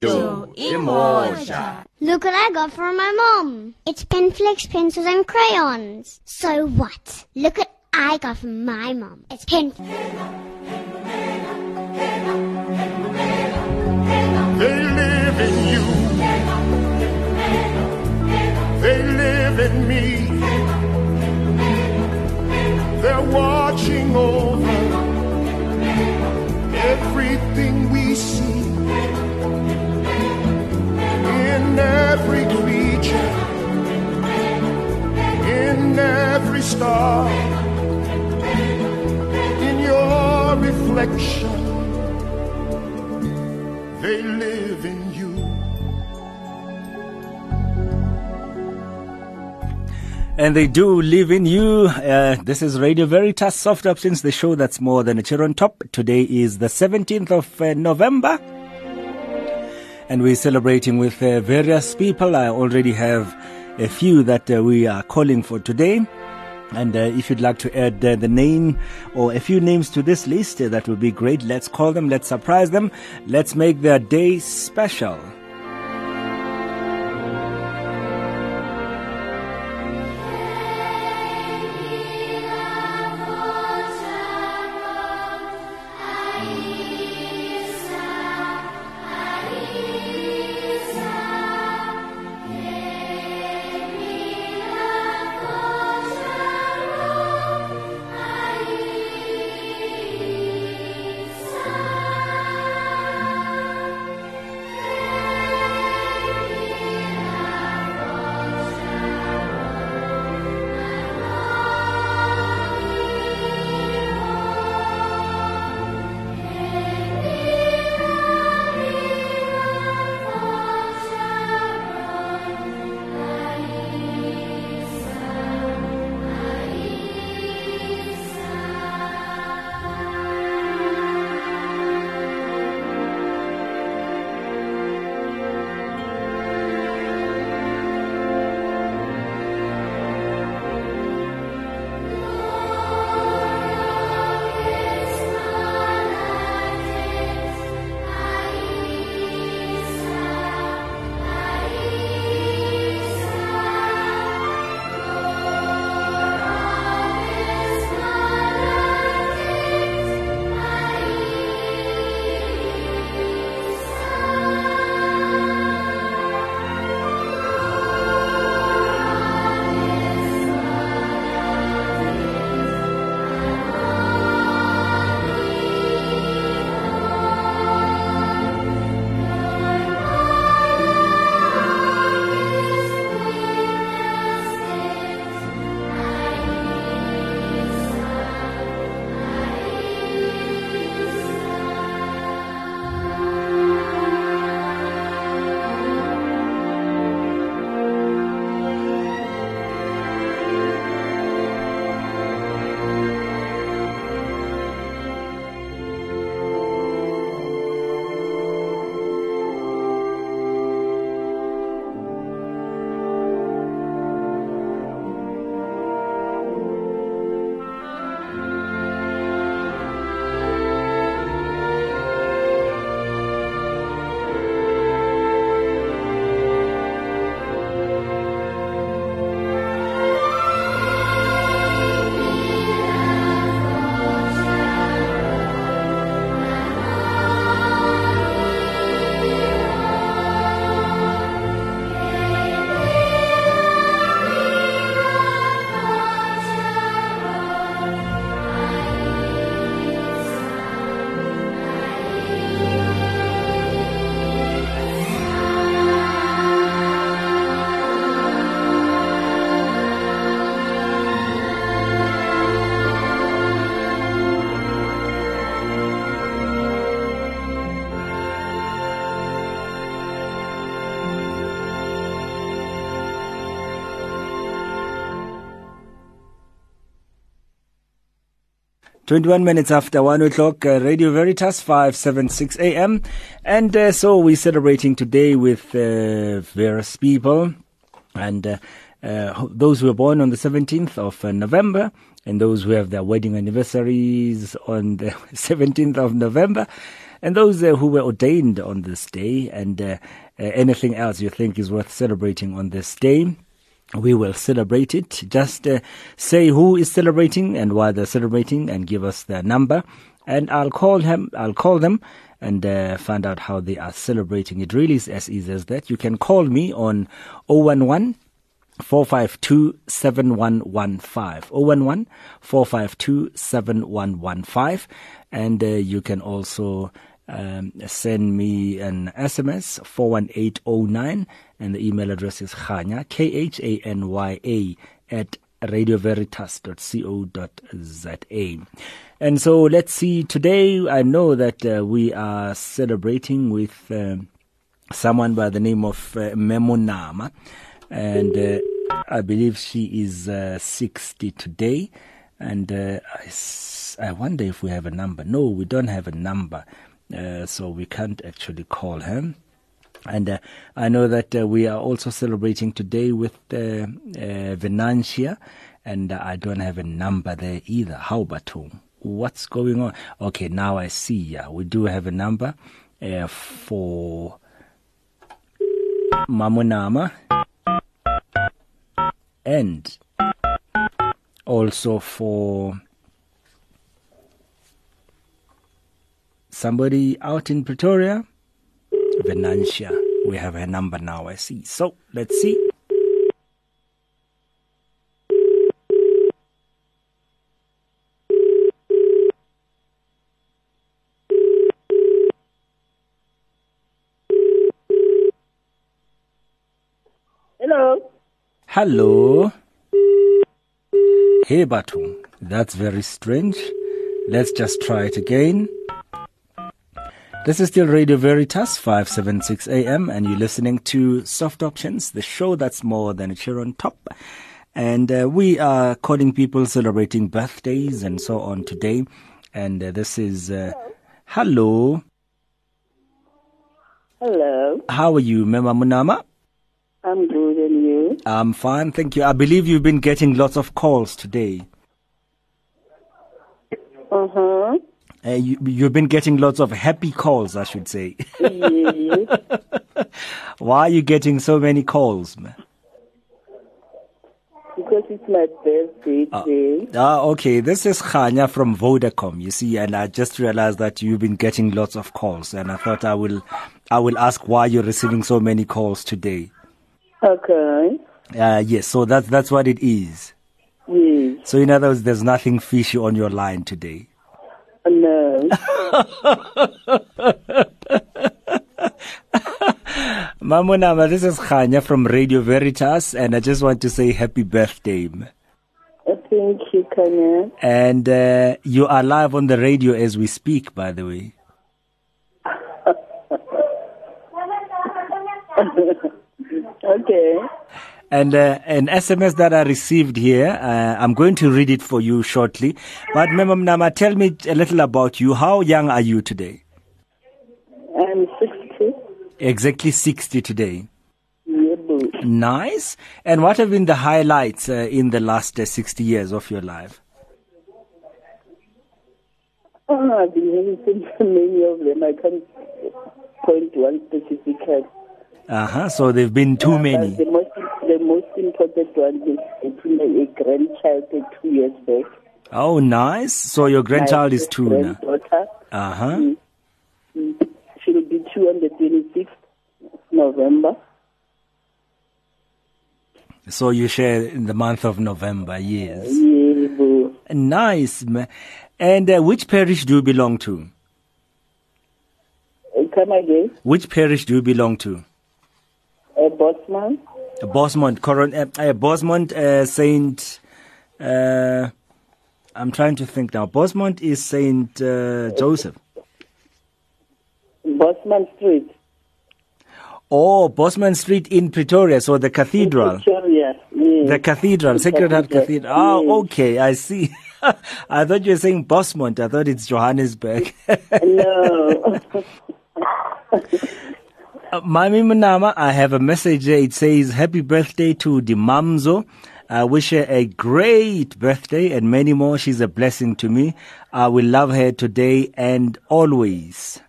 Do emoja. Look what I got from my mom. It's Penflex pencils and crayons. So what? Look what I got from my mom. It's pen. They live in you. They live in me. They're watching over in every star, in your reflection. They live in you. And they do live in you. Uh, this is Radio Veritas Soft Options, the show that's more than a chair on top. Today is the 17th of uh, November. And we're celebrating with uh, various people. I already have a few that uh, we are calling for today. And uh, if you'd like to add uh, the name or a few names to this list, uh, that would be great. Let's call them, let's surprise them, let's make their day special. Twenty-one minutes after one o'clock, uh, Radio Veritas, five seven six a.m. And uh, so we're celebrating today with uh, various people, and uh, uh, those who were born on the 17th of uh, November and those who have their wedding anniversaries on the 17th of November and those who were ordained on this day and anything else you think is worth celebrating on this day. We will celebrate it. Just uh, say who is celebrating and why they're celebrating and give us their number. And I'll call him, I'll call them and uh, find out how they are celebrating. It really is as easy as that. You can call me on 011 452 7115. 011 452 7115. And uh, you can also um, send me an SMS 41809 and the email address is Khanya K H A N Y A at radioveritas.co.za. And so let's see today I know that uh, we are celebrating with um someone by the name of uh, Memonama and uh, I believe she is uh, 60 today and uh, I, I wonder if we have a number. No, we don't have a number, uh, so we can't actually call her. And uh, I know that uh, we are also celebrating today with uh, uh, Venantia, and uh, I don't have a number there either. How about? What's going on? Okay, now I see. Yeah, we do have a number for Mamunama and also for somebody out in Pretoria, Venantia. We have her number now, I see. So let's see. Hello. Hello. Hey, Batu. That's very strange. Let's just try it again. This is still Radio Veritas 576 AM, and you're listening to Soft Options, the show that's more than a cheer on top. And uh, we are calling people celebrating birthdays and so on today. And uh, this is. Uh, hello. Hello. How are you, Mema Munama? I'm good and you? I'm fine, thank you. I believe you've been getting lots of calls today. Uh-huh. Uh, you, you've been getting lots of happy calls, I should say. yes. Why are you getting so many calls? man? Because it's my birthday today. Ah, okay. This is Khanya from Vodacom. You see, and I just realized that you've been getting lots of calls, and I thought I will, I will ask why you're receiving so many calls today. Okay. Uh, yes. So that's that's what it is. Yes. So in other words, there's nothing fishy on your line today. No. Mamunama, this is Khanya from Radio Veritas, and I just want to say happy birthday. Uh, Thank you, Khanya. And uh, you are live on the radio as we speak, by the way. Okay. And uh, an SMS that I received here, uh, I'm going to read it for you shortly. But Memam Nama, tell me a little about you. How young are you today? I'm 60. Exactly 60 today. Yeah. Nice. And what have been the highlights uh, in the last uh, 60 years of your life? Oh, I've been having so many of them. I can't point one specifically. Uh huh. So there've been too Uh, but many. The most, the most important one is getting a, grandchild uh, two years back. Oh, nice. So your grandchild My is two now. Granddaughter. Uh huh. She'll be two on the 26th of November. So you share in the month of November, yes. Yeah. Nice. And uh, which parish do you belong to? Uh, Come again. Which parish do you belong to? Bosmont, Coron, uh, uh, Bosmont, uh, Saint. Uh, I'm trying to think now. Bosmont is Saint uh, Joseph. Bosmont Street. Oh, Bosman Street in Pretoria. So the cathedral. Victoria. Yeah. The cathedral, Sacred Heart Cathedral. Oh, Yes. okay, I see. I thought you were saying Bosmont. I thought it's Johannesburg. No. Uh, Mami Munama, I have a message there. It says, Happy birthday to the Dimamzo. I wish her a great birthday and many more. She's a blessing to me. I will love her today and always.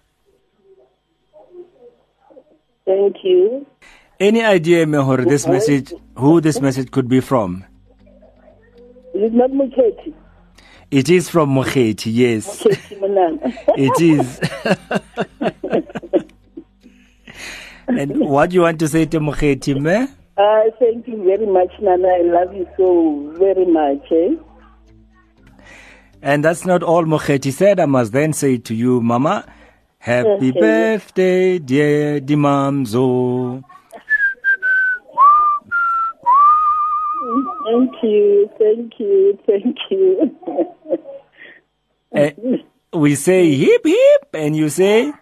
Thank you. Any idea, Mehor, this message, who this message could be from? It is not Muketi? It is from Mokheti, yes. Muketi It is. and what do you want to say to Mokheti, me? Uh, thank you very much, Nana. I love you so very much. Eh? And that's not all Mokheti said. I must then say to you, Mama, happy Okay. birthday, dear Dimamzo. Thank you, thank you, thank you. Eh, we say hip hip, and you say,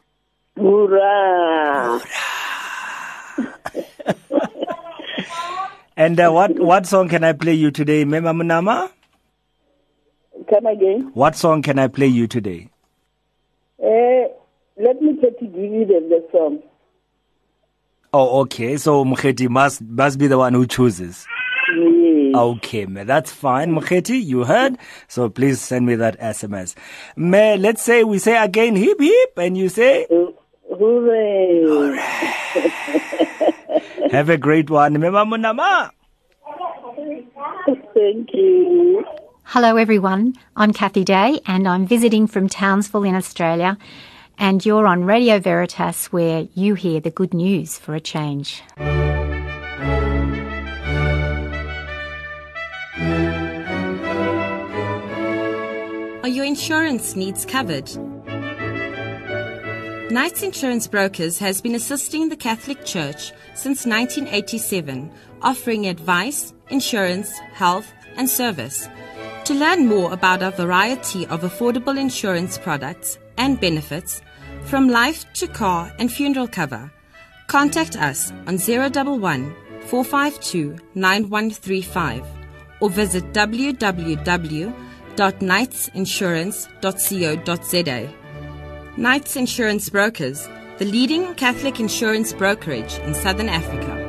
Hoorah! and uh, what, what song can I play you today, Mema Munama? Come again. What song can I play you today? Uh, let me try to give you the, the song. Oh, okay. So Mokheti must, must be the one who chooses. Yes. Okay, me, that's fine. Mokheti, you heard. So please send me that SMS. Me, let's say we say again hip hip, and you say, Uh, Hooray! have a great one. Mema Munama. Thank you. Hello, everyone. I'm Kathy Day, and I'm visiting from Townsville in Australia. And you're on Radio Veritas, where you hear the good news for a change. Are your insurance needs covered? Knights Insurance Brokers has been assisting the Catholic Church since 1987, offering advice, insurance, health, and service. To learn more about our variety of affordable insurance products and benefits, from life to car and funeral cover, contact us on 011 452 9135 or visit www.knightsinsurance.co.za. Knights Insurance Brokers, the leading Catholic insurance brokerage in Southern Africa.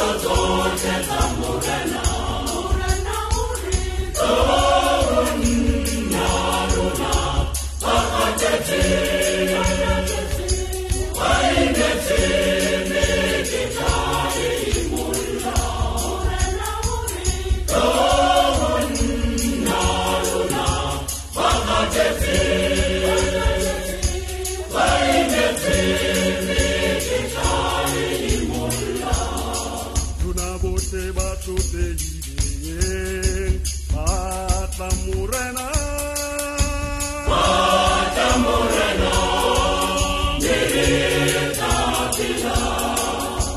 Tuna bote batho teileng Batla morena.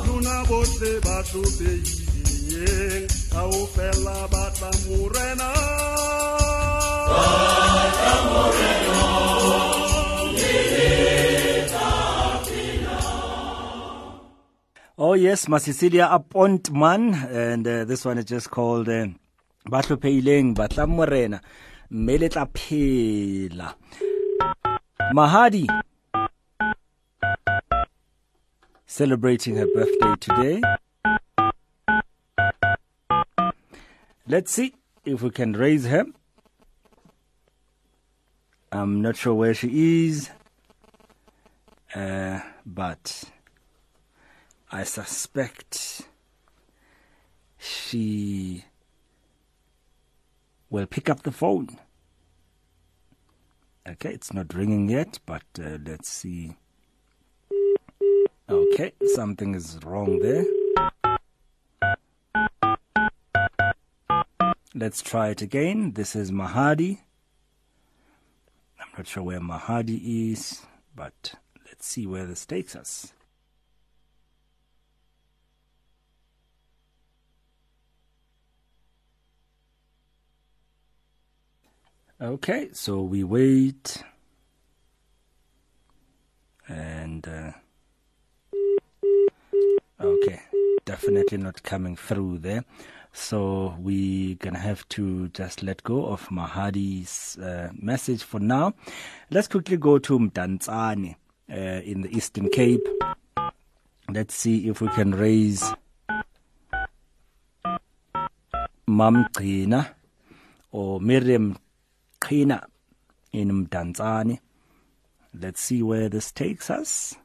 Tuna bote batho teileng Kao fela batla morena Yes, Masisilia Appointman, and uh, this one is just called uh, Batlo Peileng Batla Morena phela. Mahadi celebrating her birthday today. Let's see if we can raise her. I'm not sure where she is, uh, but I suspect she will pick up the phone. Okay, it's not ringing yet, but uh, let's see. Okay, something is wrong there. Let's try it again. This is Mahadi. I'm not sure where Mahadi is, but let's see where this takes us. Okay, so we wait. And, uh, okay, definitely not coming through there. So we're gonna have to just let go of Mahadi's uh, message for now. Let's quickly go to Mdantsane uh, in the Eastern Cape. Let's see if we can raise Mam Qina or Miriam Qina in Mdantsane. Let's see where this takes us.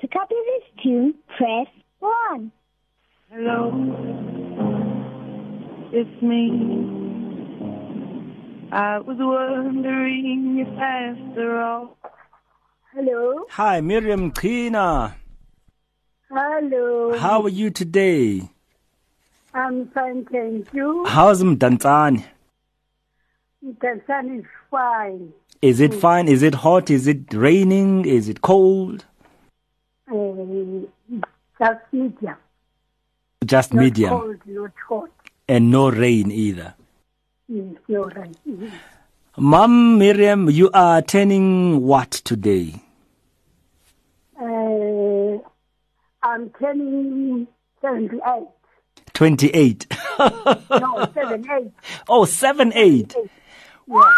To copy this tune, press 1. Hello, it's me. I was wondering if after all Hello. Hi, Miriam Qina. Hello. How are you today? I'm fine, thank you. How's Mdantsane? The sun is fine. Is it fine? Is it hot? Is it raining? Is it cold? Uh, just medium. Just Not medium. cold, not hot. And no rain either. Yes, you're right. Yes. Mom Miriam, you are turning what today? Uh, I'm turning 78. 28. No, 78. oh, 7 8. Yeah.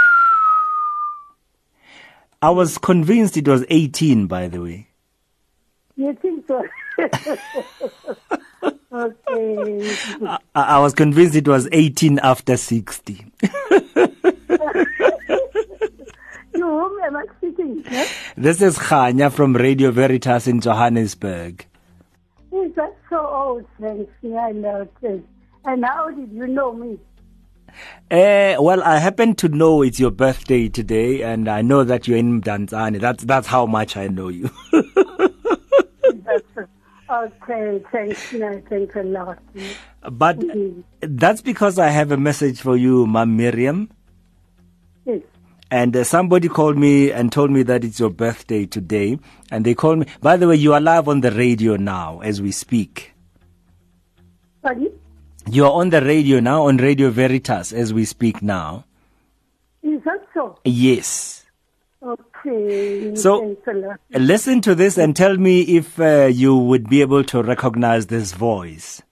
I was convinced it was 18, by the way. You think so? okay. I, I was convinced it was 18 after 60. You whom am I speaking? Huh? This is Khanya from Radio Veritas in Johannesburg. Is that so old? Thanks. Yeah, I know. And how did you know me? Eh, well, I happen to know it's your birthday today, and I know that you're in Mdantsane. That's, that's how much I know you. Okay. Thanks. Yeah, thanks a lot. but Mhm. that's because I have a message for you, Ma'am Miriam. Yes. And uh, somebody called me and told me that it's your birthday today. And they called me. By the way, you are live on the radio now as we speak. Pardon? You are on the radio now, on Radio Veritas as we speak now. Is that so? Yes. Okay. So- thanks a lot. Listen to this and tell me if uh, you would be able to recognize this voice.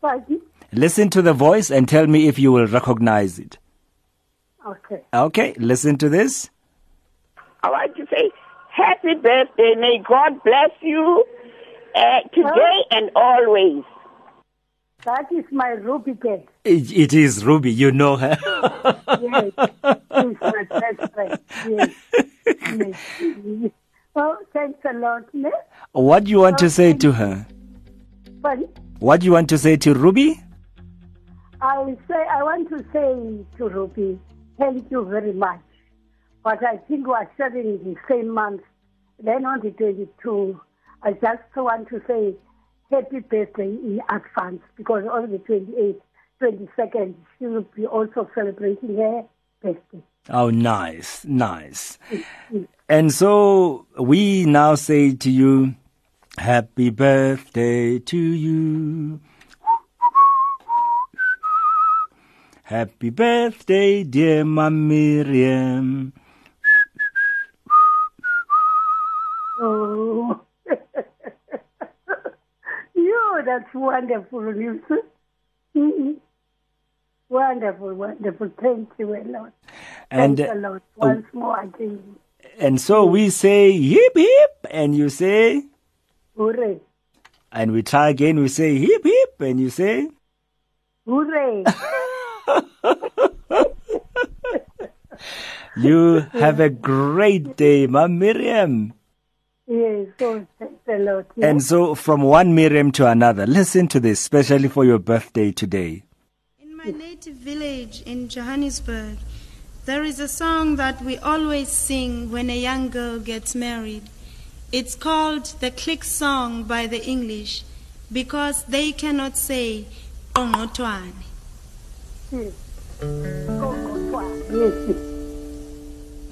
Pardon? Listen to the voice and tell me if you will recognize it. Okay. Okay, listen to this. I want to say happy birthday. May God bless you Uh, today and always. That is my Ruby cat. It, it is Ruby, you know her. Yes. She's my best friend. Yes. yes. Oh, thanks a lot. Ne? what do you want to uh, say to her? But What do you want to say to Ruby? I say I want to say to Ruby, thank you very much. But I think we are sharing the same month. Then on the 22, I just want to say happy birthday in advance because on the 28th, 22nd, she will be also celebrating her birthday. Oh, nice, nice. Mm, mm. And so we now say to you, Happy birthday to you. Happy birthday, dear Mom Miriam. Oh, that's wonderful news. Mhm. Wonderful, wonderful. Thank you a lot. And, a uh, lot. Once more again. And so we say hip hip, and you say, Hooray. and we try again, we say hip hip, and you say, Hooray. you have a great day, Mom Miriam. Yes, so thanks a lot. yeah. And so from one Miriam to another, listen to this, especially for your birthday today. In my native village in Johannesburg, there is a song that we always sing when a young girl gets married. It's called the click song by the English because they cannot say "Qongqothwane." Yes. Go, go. Yes.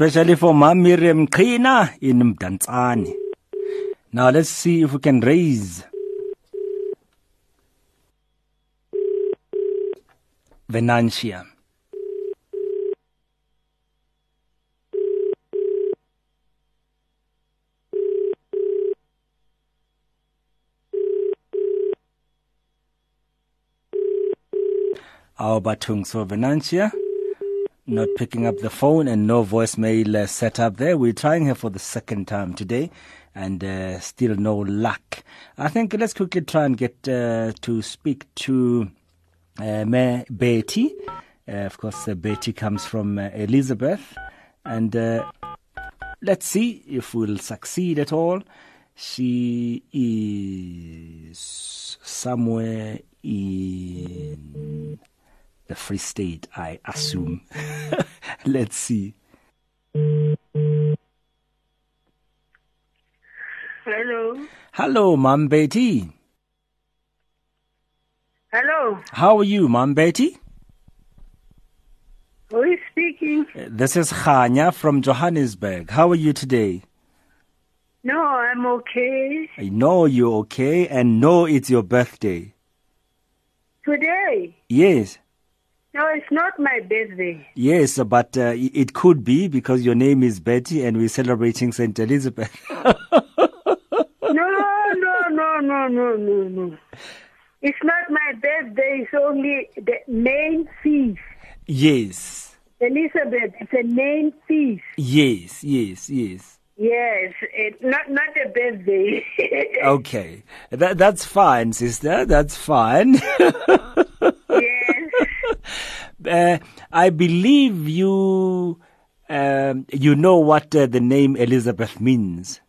Especially for Mom Miriam Kina in Mdantsane. Now let's see if we can raise Venantia. Our Batung so Venantia not picking up the phone and no voicemail uh, set up there. We're trying her for the second time today and uh, still no luck. I think let's quickly try and get uh, to speak to uh, Me Betty. Uh, of course, uh, Betty comes from uh, Elizabeth. And let's see if we'll succeed at all. She is somewhere in the Free State, I assume. Let's see. Hello. Hello, Mom Betty. Hello. How are you, Mom Betty? Who is speaking? This is Khanya from Johannesburg. How are you today? No, I'm okay. I know you're okay and know it's your birthday. Today? Yes. No, it's not my birthday. Yes, but uh, it could be because your name is Betty and we're celebrating St. Elizabeth. No, no, no, no, no, no, no. It's not my birthday. It's only the main feast. yes. Elizabeth, it's a main feast. Yes, yes, yes. Yes, it, not not a birthday. Okay. That, that's fine, sister. That's fine. uh, I believe you um, you know what uh, the name Elizabeth means.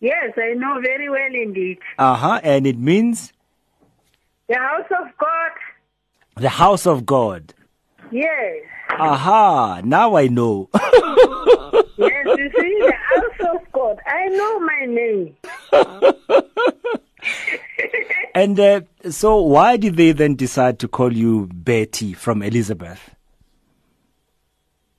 Yes, I know very well indeed. Uh-huh. And it means The house of God. the house of God. Yes. Aha, now I know. Yes, you see, the house of God. I know my name. and uh, so why did they then decide to call you Betty from Elizabeth?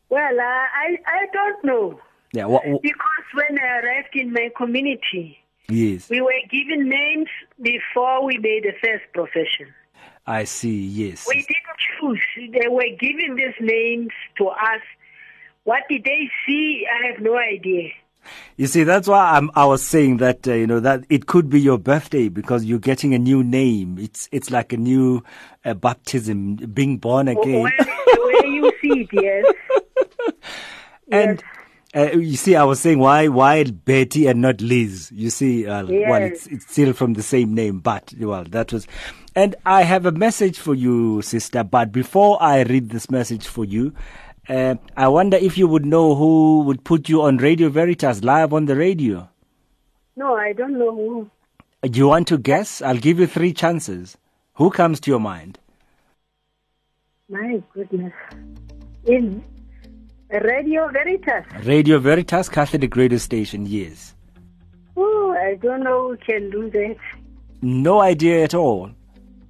Well, uh, I I don't know Yeah, because when I arrived in my community, yes. we were given names before we made the first profession. I see, yes. We didn't choose. They were giving these names to us. What did they see? I have no idea. You see, that's why I'm, I was saying that, uh, you know, that it could be your birthday because you're getting a new name. It's, it's like a new uh, baptism, being born again. The way you see it, yes. And uh, you see, I was saying why why Betty and not Liz? You see, uh, well, it's it's still from the same name, but well, that was. And I have a message for you, sister. But before I read this message for you, uh, I wonder if you would know who would put you on Radio Veritas live on the radio. No, I don't know who. Do you want to guess? I'll give you three chances. Who comes to your mind? My goodness. In Radio Veritas. Radio Veritas Catholic radio station. Yes. Oh, I don't know who can do that. No idea at all.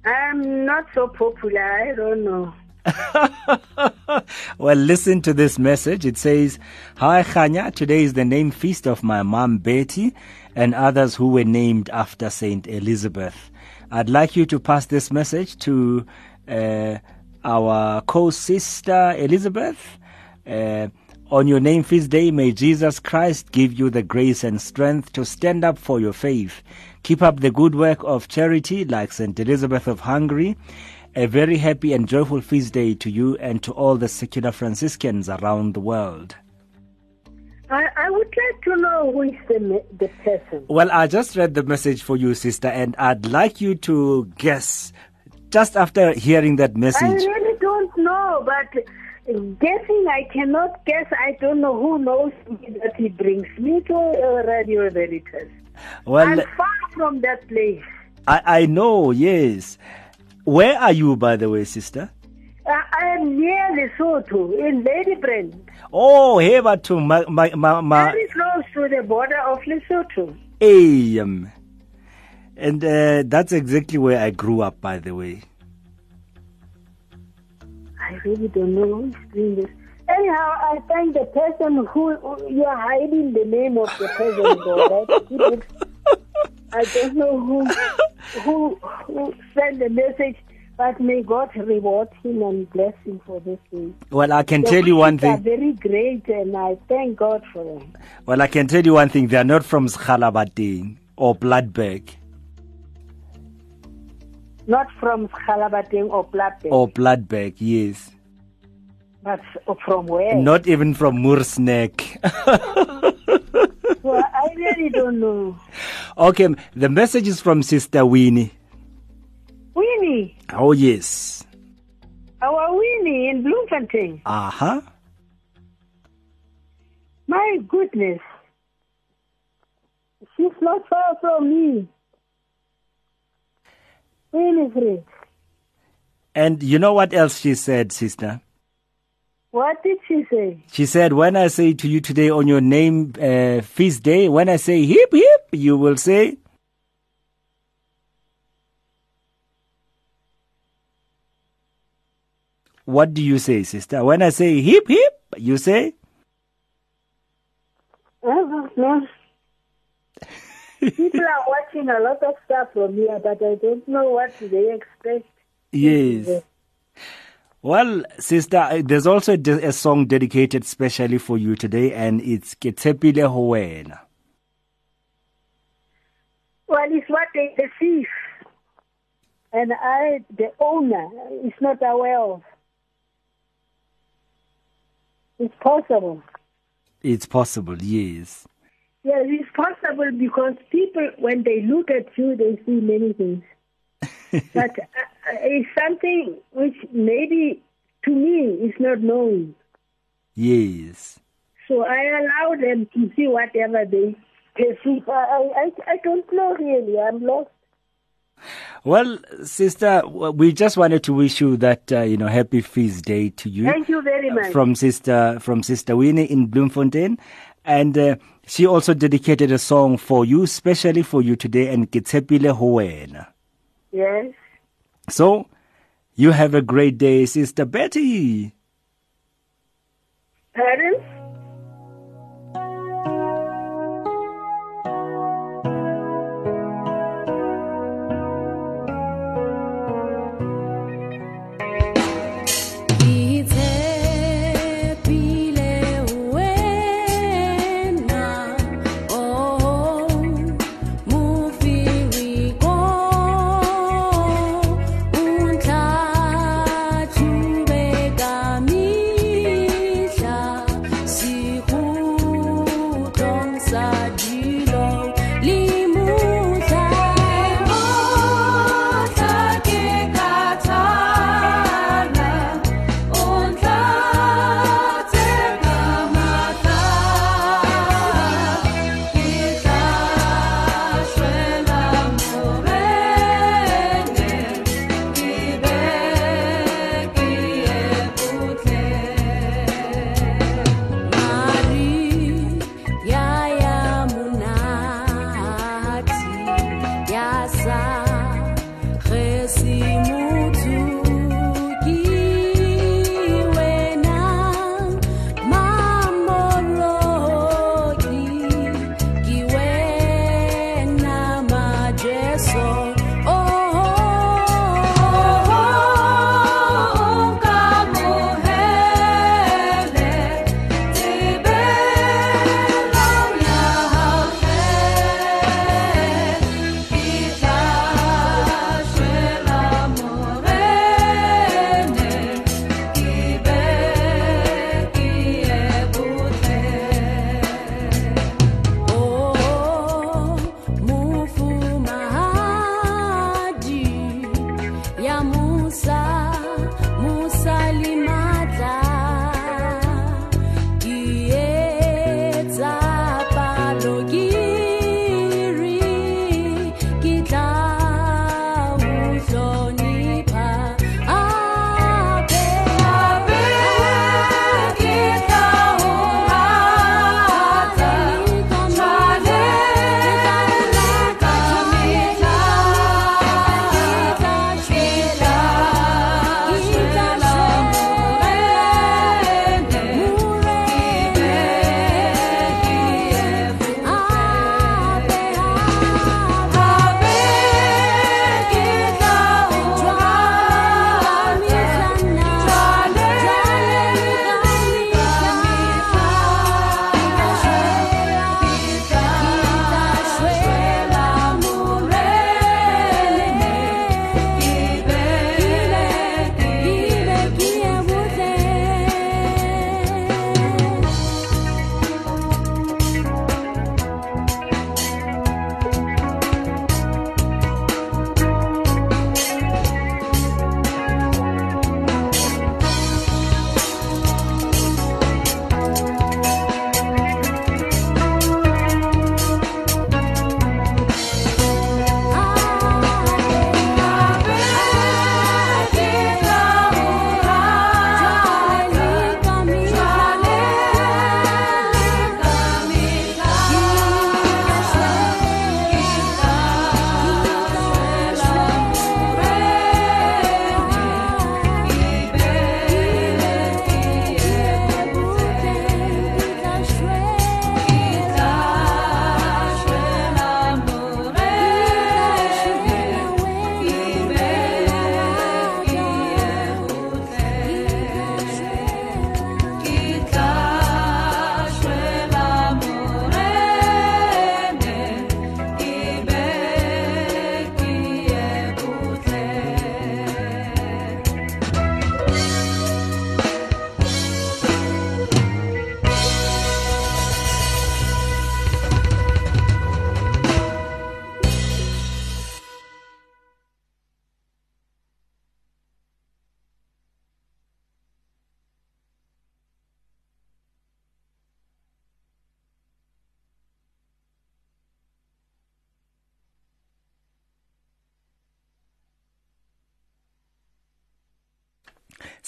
I'm not so popular. I don't know. Well, listen to this message. It says, Hi Khanya, today is the name feast of my mom Betty and others who were named after Saint Elizabeth. I'd like you to pass this message to uh, our co-sister Elizabeth. Uh, on your name feast day, may Jesus Christ give you the grace and strength to stand up for your faith. Keep up the good work of charity like Saint Elizabeth of Hungary. A very happy and joyful feast day to you and to all the secular Franciscans around the world. I, I would like to know who is the, the person. Well, I just read the message for you, sister, and I'd like you to guess just after hearing that message. I really don't know, but guessing I cannot guess. I don't know who knows me that he brings me to uh, Radio Veritas. Well, I'm far from that place. I, I know, yes. Where are you, by the way, sister? Uh, I am near Lesotho, in Ladybrand, Oh, hey, Batu, ma, my, my, my. very close to the border of Lesotho. um, and uh, that's exactly where I grew up, by the way. I really don't know who is doing this. Anyhow, I thank the person who, who you are hiding the name of the person. though, right? I don't know who who who sent the message, but may God reward him and bless him for this thing. Well, I can The tell you one wishes are thing. very great, and I thank God for them. Well, I can tell you one thing. They are not from Schalabating or Bloodberg Not from Khalabateng or Platte, or Bloodberg, yes. but from where? Not even from Moorsneck. Really don't know. okay, the message is from Sister Winnie. Winnie, Oh, yes. our Winnie in Bloemfontein. Uh huh. My goodness. She's not far from me. Winifred. And you know what else she said, sister? What did she say? She said, when I say to you today on your name uh, feast day, when I say hip hip, you will say, What do you say, sister? When I say hip hip, you say? I don't know. People are watching a lot of stuff from here, but I don't know what they expect. Yes. Well, sister, uh, there's also a a song dedicated specially for you today, and it's Ketepile Hoena. Well, it's what they perceive. And I, the owner, is not aware of. It's possible. It's possible, yes. Yes, it's possible because people, when they look at you, they see many things. but it's something which maybe to me is not known. Yes. So I allow them to see whatever they perceive. I, I, I don't know really. I'm lost. Well, sister, we just wanted to wish you that uh, you know happy feast day to you. Thank you very much. From sister from sister Winnie in Bloemfontein, and uh, she also dedicated a song for you, especially for you today, and Ketepile Hoena. Yes. So, you have a great day, sister Betty. Parents?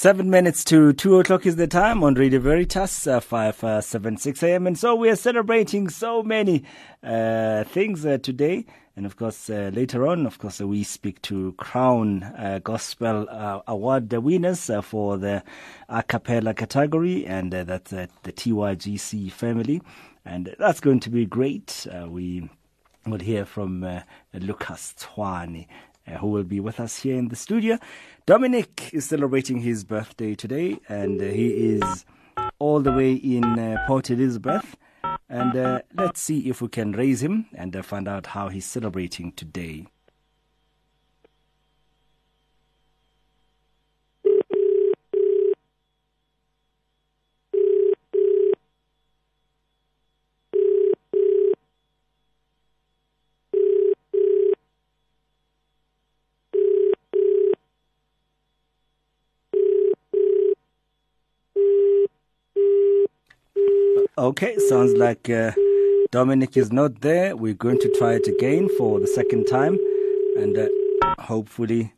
Seven minutes to two o'clock is the time on Radio Veritas, uh, five uh, seven six a.m. And so we are celebrating so many uh, things uh, today. And of course, uh, later on, of course, we speak to Crown uh, Gospel uh, Award winners for the a cappella category, and that's the TYGC family. And that's going to be great. We will hear from Lucas Twani, who will be with us here in the studio. Dominic is celebrating his birthday today, and uh, he is all the way in uh, Port Elizabeth. And uh, let's see if we can raise him and uh, find out how he's celebrating today. Okay, sounds like uh, Dominic is not there. We're going to try it again for the second time, and uh, hopefully,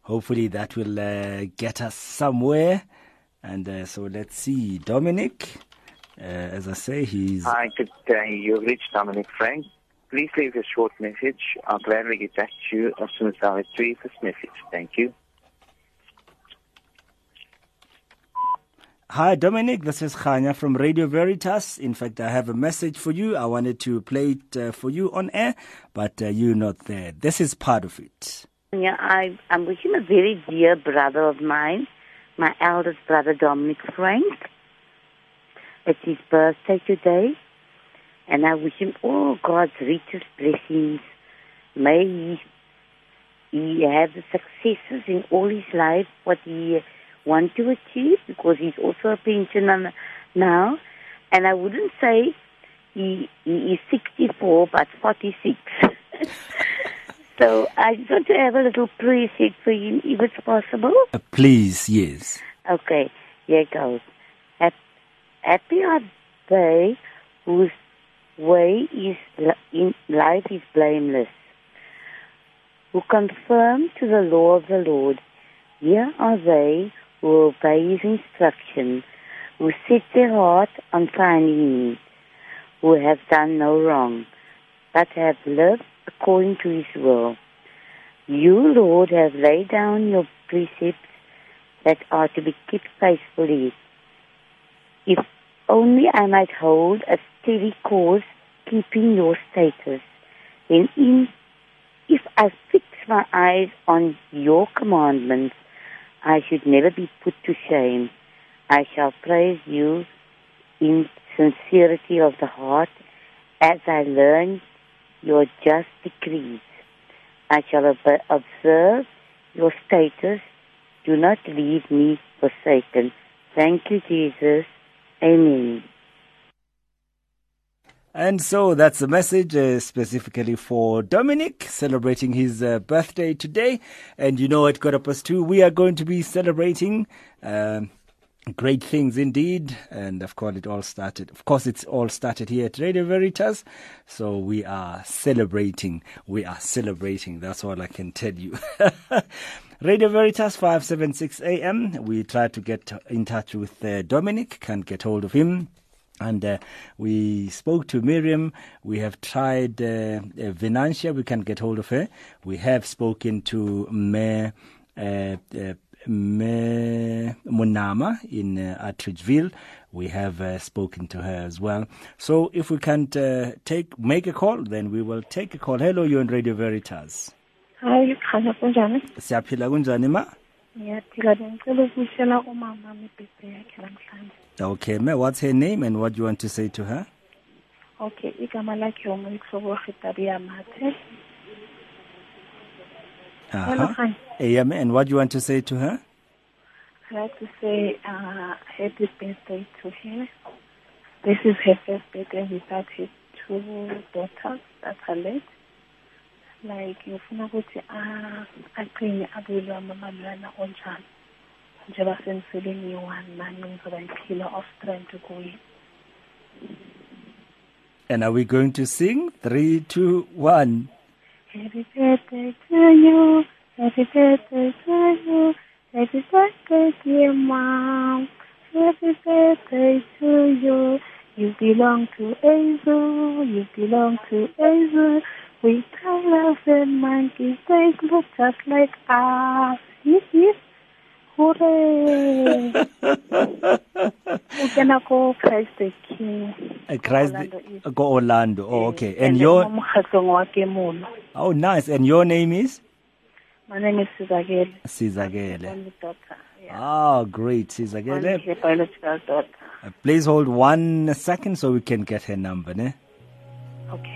hopefully that will uh, get us somewhere. And uh, so let's see, Dominic. Uh, as I say, he's Hi, good day. You've reached Dominic Frank. Please leave a short message. I'll gladly get back to you as soon as I retrieve this message. Thank you. Hi, Dominic. This is Khanya from Radio Veritas. In fact, I have a message for you. I wanted to play it uh, for you on air, but uh, you're not there. This is part of it. Yeah, I, I'm wishing a very dear brother of mine, my eldest brother Dominic Frank. It's his birthday today, and I wish him all God's richest blessings. May he, he have the successes in all his life, what he want to achieve, because he's also a pensioner now. And I wouldn't say he, he is 64, but 46. so I just want to have a little prayer set for him, if it's possible. Uh, please, yes. Okay, here it goes. Happy are they whose way is li- in life is blameless, who conform to the law of the Lord. Here are they who obey his instruction, who set their heart on finding him, who have done no wrong, but have lived according to his will. You, Lord, have laid down your precepts that are to be kept faithfully. If only I might hold a steady course, keeping your status, then in, if I fix my eyes on your commandments, I should never be put to shame. I shall praise you in sincerity of the heart as I learn your just decrees. I shall ob- observe your status. Do not leave me forsaken. Thank you, Jesus. Amen. And so that's the message uh, specifically for Dominic celebrating his uh, birthday today. And you know, at quarter past two, we are going to be celebrating um, great things indeed. And of course, it all started. Of course, it's all started here at Radio Veritas. So we are celebrating. We are celebrating. That's all I can tell you. Radio Veritas 576 AM. We tried to get in touch with uh, Dominic, can't get hold of him. And uh, we spoke to Miriam. We have tried uh, uh, Venantia. We can't get hold of her. We have spoken to Mayor uh, uh, Munama in uh, Atteridgeville. We have uh, spoken to her as well. So if we can't uh, take make a call, then we will take a call. Hello, you're on Radio Veritas. khanya kunjani Siyaphila kunjani ma? ngiyaphila bengicela ukuyishela umama ibhebhe yakhe namhlanje Okay, ma, what's her name and what do you want to say to her? okay igama lakhe umuyikuhlobo ritaria mathe Uh-huh. Ma, and what do you want to say to her? i like to say uh, happy birthday to her this is her first birthday without her two daughters that are late like ngifuna ukuthi ah, aqine abuyelwe amamalwana onjani njengoba seniseleni yi-one nani ngizoba yiphila of strength kuye And are we going to sing? Three, two, one. Happy birthday to you. Happy birthday to you. Happy birthday, dear mom. Happy birthday to you. You belong to Azu. You belong to Azu. We colors and monkeys, they look just like us. Hip, hip. Hooray! Gonna go Christ the King. Uh, Christ, Orlando East. go Orlando. Oh, okay. And mo your, mokgatlong wa Kemulo. oh, nice. And your name is? My name is Sizagele. Sizagele. Only daughter. Oh, great. Only Sizagele. her biological daughter. Uh, Please hold one second so we can get her number, ne? Okay.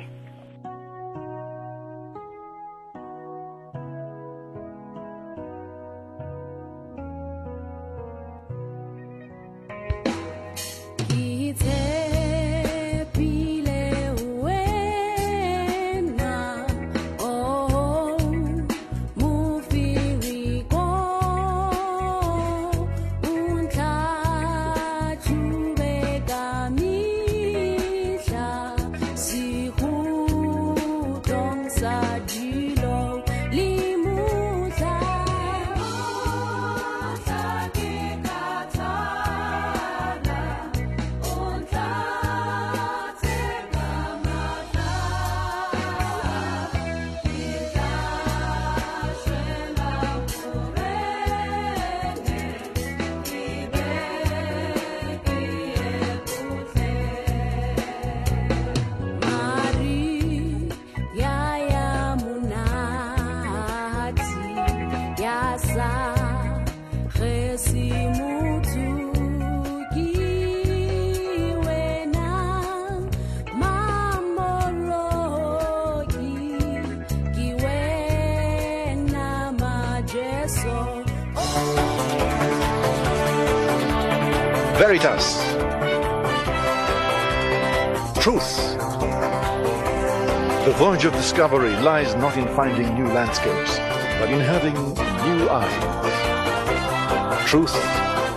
Discovery lies not in finding new landscapes, but in having new eyes. Truth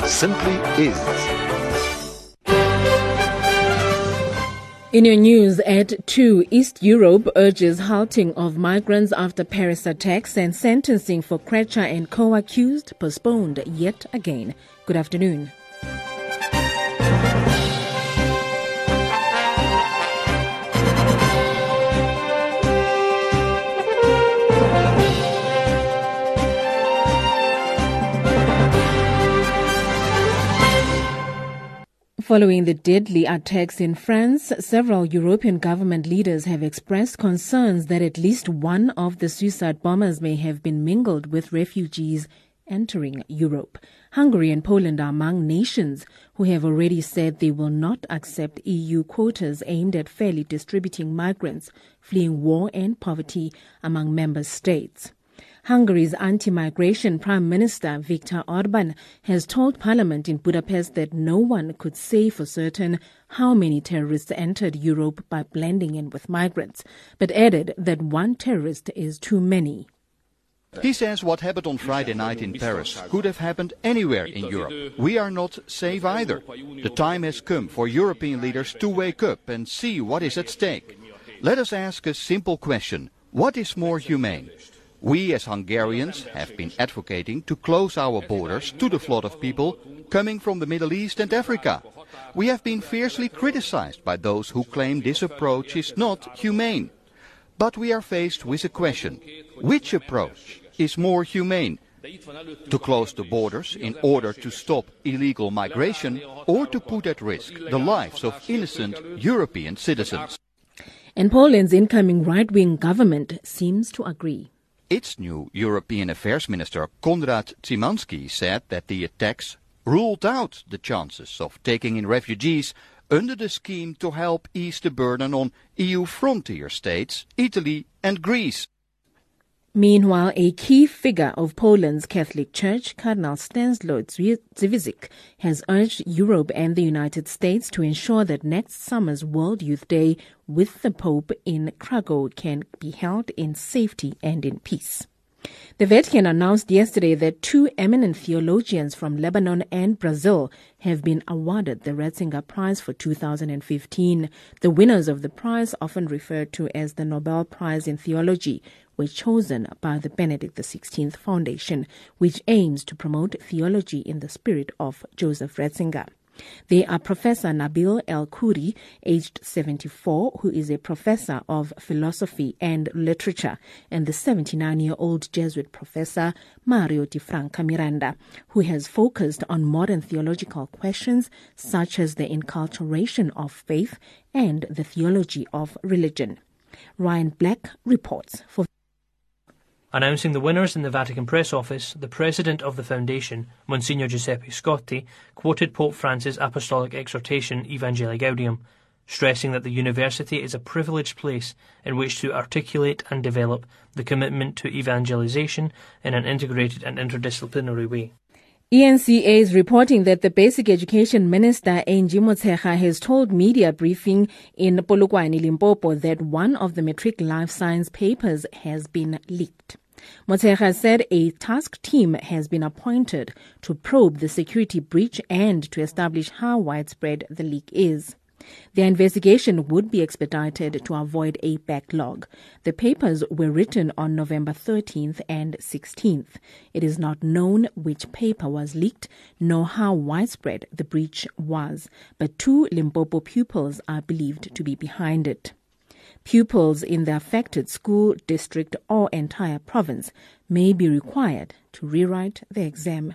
simply is. In your news at 2, East Europe urges halting of migrants after Paris attacks and sentencing for Krejcir and co-accused postponed yet again. Good afternoon. Following the deadly attacks in France, several European government leaders have expressed concerns that at least one of the suicide bombers may have been mingled with refugees entering Europe. Hungary and Poland are among nations who have already said they will not accept EU quotas aimed at fairly distributing migrants fleeing war and poverty among member states. Hungary's anti-migration Prime Minister Viktor Orban has told Parliament in Budapest that no one could say for certain how many terrorists entered Europe by blending in with migrants, but added that one terrorist is too many. He says what happened on Friday night in Paris could have happened anywhere in Europe. We are not safe either. The time has come for European leaders to wake up and see what is at stake. Let us ask a simple question. What is more humane? We as Hungarians have been advocating to close our borders to the flood of people coming from the Middle East and Africa. We have been fiercely criticized by those who claim this approach is not humane. But we are faced with a question. Which approach is more humane? To close the borders in order to stop illegal migration or to put at risk the lives of innocent European citizens? And Poland's incoming right-wing government seems to agree. Its new European Affairs Minister Konrad Szymanski said that the attacks ruled out the chances of taking in refugees under the scheme to help ease the burden on EU frontier states, Italy and Greece. Meanwhile, a key figure of Poland's Catholic Church, Cardinal Stanislaw Dziwizik, has urged Europe and the United States to ensure that next summer's World Youth Day with the Pope in Krakow can be held in safety and in peace. The Vatican announced yesterday that two eminent theologians from Lebanon and Brazil have been awarded the Ratzinger Prize for 2015. The winners of the prize, often referred to as the Nobel Prize in Theology, were chosen by the Benedict XVI Foundation, which aims to promote theology in the spirit of Joseph Ratzinger. They are Professor Nabil El Khoury, aged 74, who is a professor of philosophy and literature, and the 79 year old Jesuit professor Mario Di Franca Miranda, who has focused on modern theological questions such as the enculturation of faith and the theology of religion. Ryan Black reports for Announcing the winners in the Vatican press office, the president of the foundation, Monsignor Giuseppe Scotti, quoted Pope Francis' apostolic exhortation Evangelii Gaudium, stressing that the university is a privileged place in which to articulate and develop the commitment to evangelization in an integrated and interdisciplinary way. ENCA is reporting that the Basic Education Minister, Angie Motshekga, has told media briefing in Polokwane, Limpopo, that one of the matric life science papers has been leaked. Motshekga said a task team has been appointed to probe the security breach and to establish how widespread the leak is. The investigation would be expedited to avoid a backlog. The papers were written on November 13th and 16th. It is not known which paper was leaked nor how widespread the breach was, but two Limpopo pupils are believed to be behind it. Pupils in the affected school, district, or entire province may be required to rewrite the exam.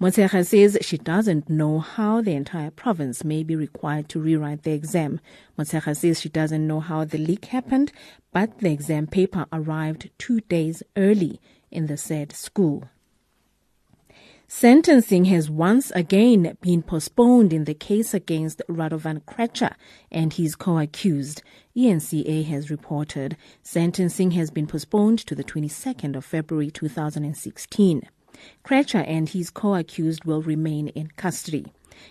Motshekga says she doesn't know how the entire province may be required to rewrite the exam. Motshekga says she doesn't know how the leak happened, but the exam paper arrived two days early in the said school. Sentencing has once again been postponed in the case against Radovan Krejcir and his co-accused. ENCA has reported sentencing has been postponed to the 22nd of February 2016. Krejcir and his co-accused will remain in custody.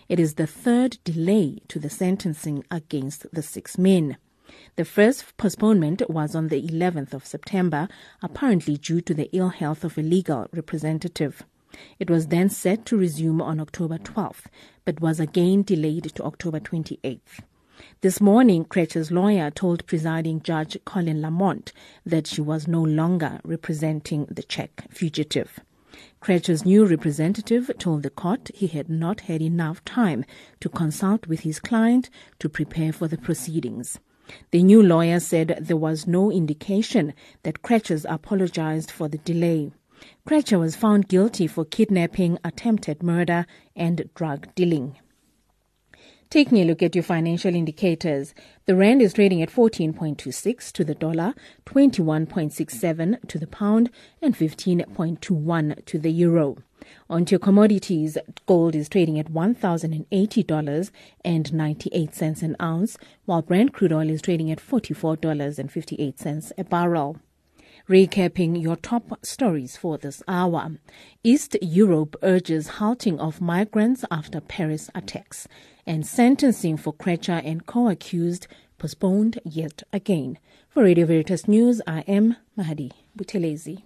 It is the third delay to the sentencing against the six men. The first postponement was on the 11th of September, apparently due to the ill health of a legal representative. It was then set to resume on October 12th, but was again delayed to October 28th. This morning, Krejcir's lawyer told presiding judge Colin Lamont that she was no longer representing the Czech fugitive. Krejcir's new representative told the court he had not had enough time to consult with his client to prepare for the proceedings. The new lawyer said there was no indication that Krejcir's apologized for the delay. Krejcir was found guilty for kidnapping, attempted murder, and drug dealing. Taking a look at your financial indicators, the rand is trading at 14.26 to the dollar, 21.67 to the pound, and 15.21 to the euro. On to your commodities, gold is trading at $1,080 and 98 cents an ounce, while Brent crude oil is trading at $44.58 a barrel. Recapping your top stories for this hour. East Europe urges halting of migrants after Paris attacks. And sentencing for Krejcir and co-accused postponed yet again. For Radio Veritas News, I am Mahadi Buthelezi.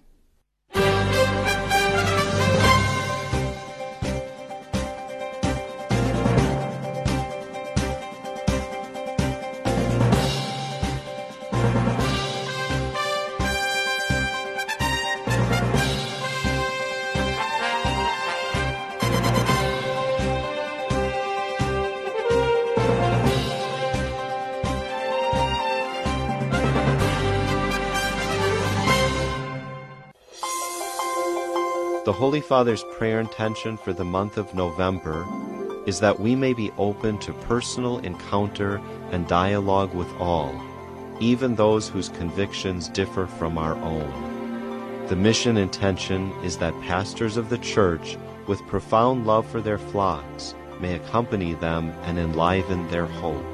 The Holy Father's prayer intention for the month of November is that we may be open to personal encounter and dialogue with all, even those whose convictions differ from our own. The mission intention is that pastors of the Church, with profound love for their flocks, may accompany them and enliven their hope.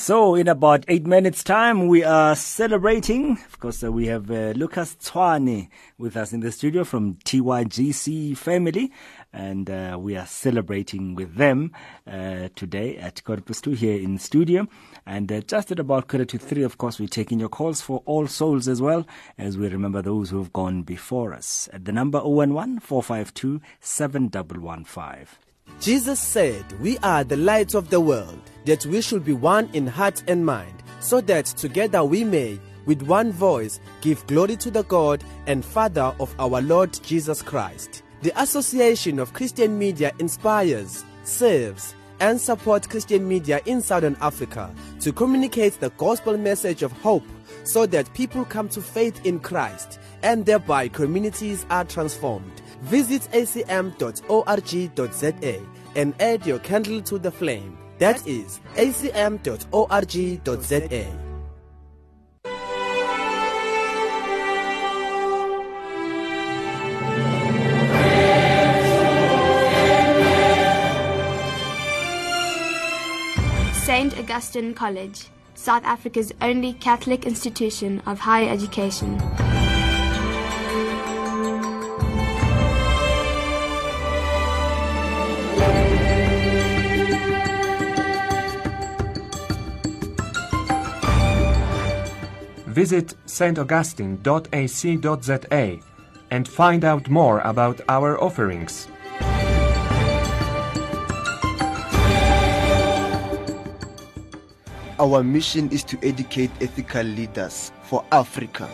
So, in about eight minutes' time, we are celebrating. Of course, uh, we have uh, Lucas Tswane with us in the studio from TYGC family, and uh, we are celebrating with them uh, today at Corpus 2 here in studio. And uh, just at about quarter to three, of course, we're taking your calls for all souls as well, as we remember those who have gone before us. At the number 011 452 7115. Jesus said, We are the light of the world, that we should be one in heart and mind, so that together we may, with one voice, give glory to the God and Father of our Lord Jesus Christ. The Association of Christian Media inspires, serves, and supports Christian media in Southern Africa to communicate the gospel message of hope so that people come to faith in Christ and thereby communities are transformed. Visit acm.org.za and add your candle to the flame. That is acm.org.za. St. Augustine College, South Africa's only Catholic institution of higher education. Visit staugustine.ac.za and find out more about our offerings. Our mission is to educate ethical leaders for Africa.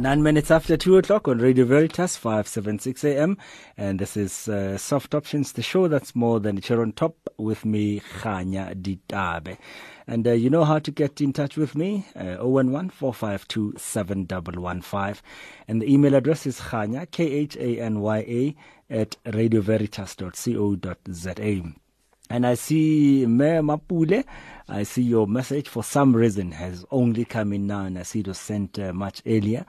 Nine minutes after two o'clock on Radio Veritas, 576 AM. And this is uh, Soft Options, the show that's more than a chair on top with me, Khanya Litabe. And uh, you know how to get in touch with me, uh, 011 452 7115. And the email address is Khanya, K-H-A-N-Y-A, at radioveritas.co.za. And I see Mayor Mapule. I see your message for some reason has only come in now, and I see it was sent uh, much earlier.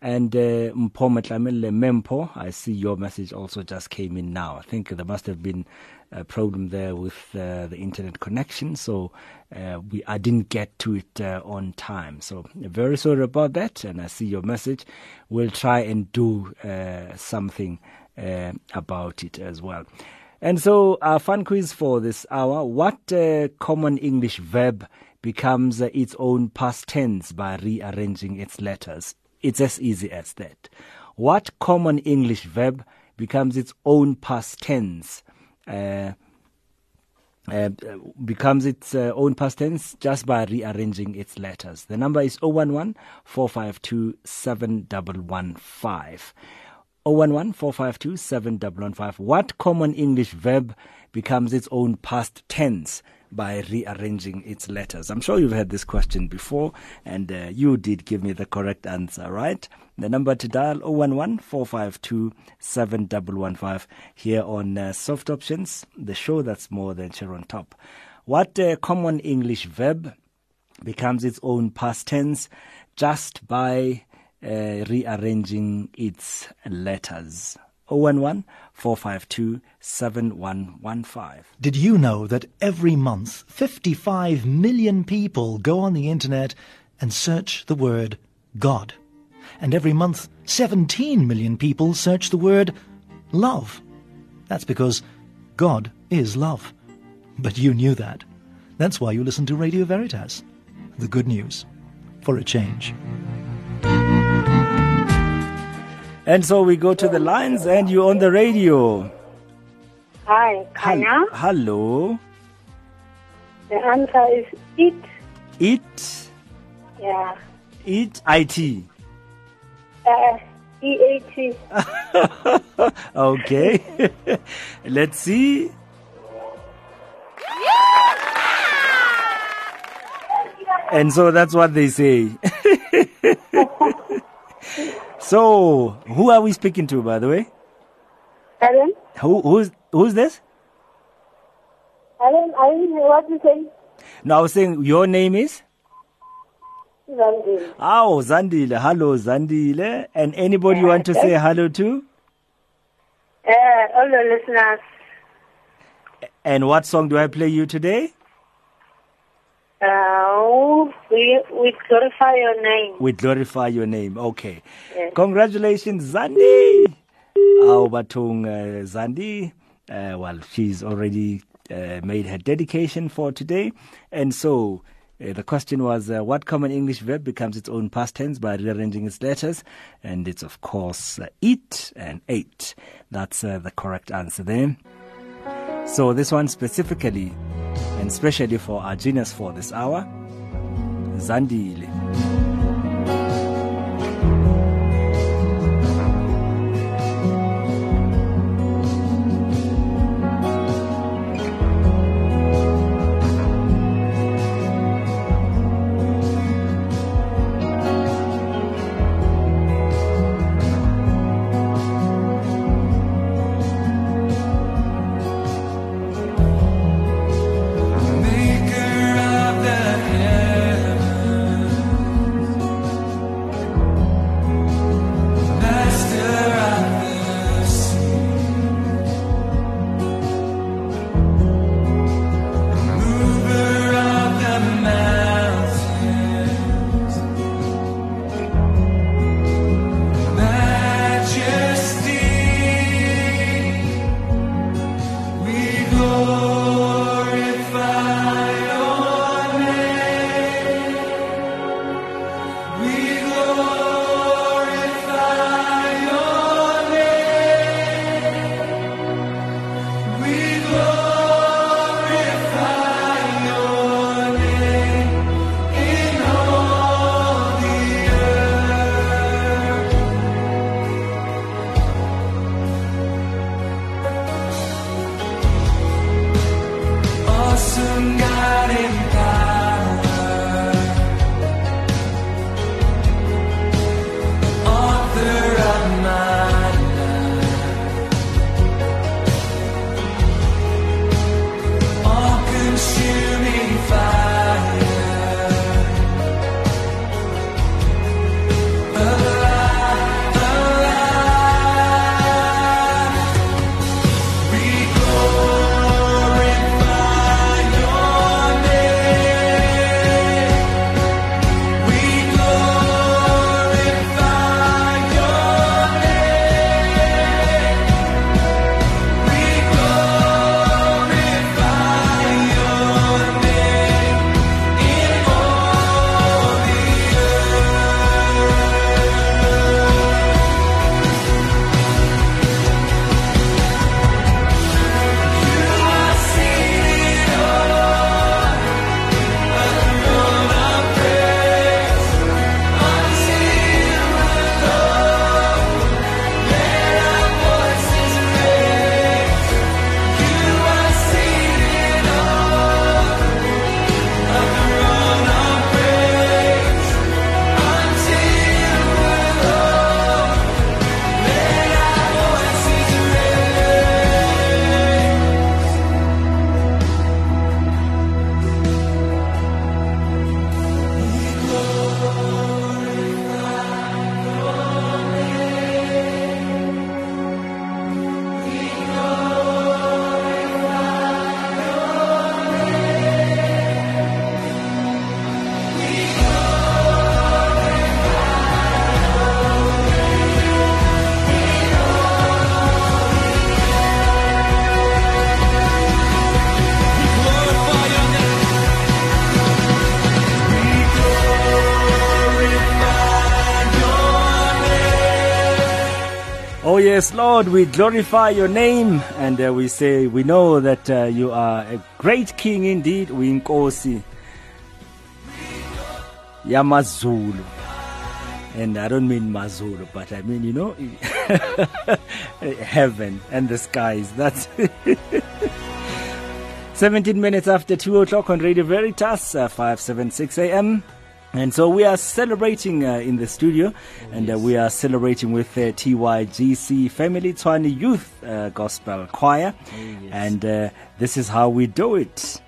And uh, Matlamele Mempo, I see your message also just came in now. I think there must have been a problem there with uh, the internet connection, so uh, we I didn't get to it uh, on time. So very sorry about that. And I see your message. We'll try and do uh, something uh, about it as well. And so, our fun quiz for this hour what uh, common English verb becomes uh, its own past tense by rearranging its letters? It's as easy as that. What common English verb becomes its own past tense? Uh, uh, becomes its uh, own past tense just by rearranging its letters. The number is 011 452 7115. 011 452 7115. What common English verb becomes its own past tense by rearranging its letters? I'm sure you've had this question before, and uh, you did give me the correct answer, right? The number to dial 011 452 7115 here on uh, Soft Options, the show that's more than cheer on top. What uh, common English verb becomes its own past tense just by uh, rearranging its letters. 011 452 7115. Did you know that every month 55 million people go on the internet and search the word God? And every month 17 million people search the word love. That's because God is love. But you knew that. That's why you listen to Radio Veritas. The good news for a change. And so we go to the lines, and you're on the radio. Hi, Khanya. Hello. The answer is it. It. Yeah. It. IT. Uh, E-A-T. okay. Let's see. And so that's what they say. so, who are we speaking to, by the way? Helen? Who, who's, who's this? Helen, I didn't hear what you say. No, I was saying your name is? Zandile. Oh, Zandile. Hello, Zandile. And anybody you want to say hello to? Uh, all the listeners. And what song do I play you today? Uh, we, we glorify your name. We glorify your name. Okay. Yes. Congratulations, Zandi. Our Batung uh, Zandi. Uh, well, she's already uh, made her dedication for today. And so uh, the question was uh, what common English verb becomes its own past tense by rearranging its letters? And it's, of course, uh, eat and ate. That's uh, the correct answer there. So this one specifically and especially for our genius for this hour, Zandile. Yes, Lord, we glorify your name and uh, we say, we know that uh, you are a great king indeed, Winkosi Yamazulu. And I don't mean Mazulu, but I mean, you know, heaven and the skies. That's 17 minutes after 2 o'clock on Radio Veritas, uh, 576 AM. And so we are celebrating uh, in the studio, and uh, we are celebrating with uh, TYGC Family Twani Youth uh, Gospel Choir, and uh, this is how we do it.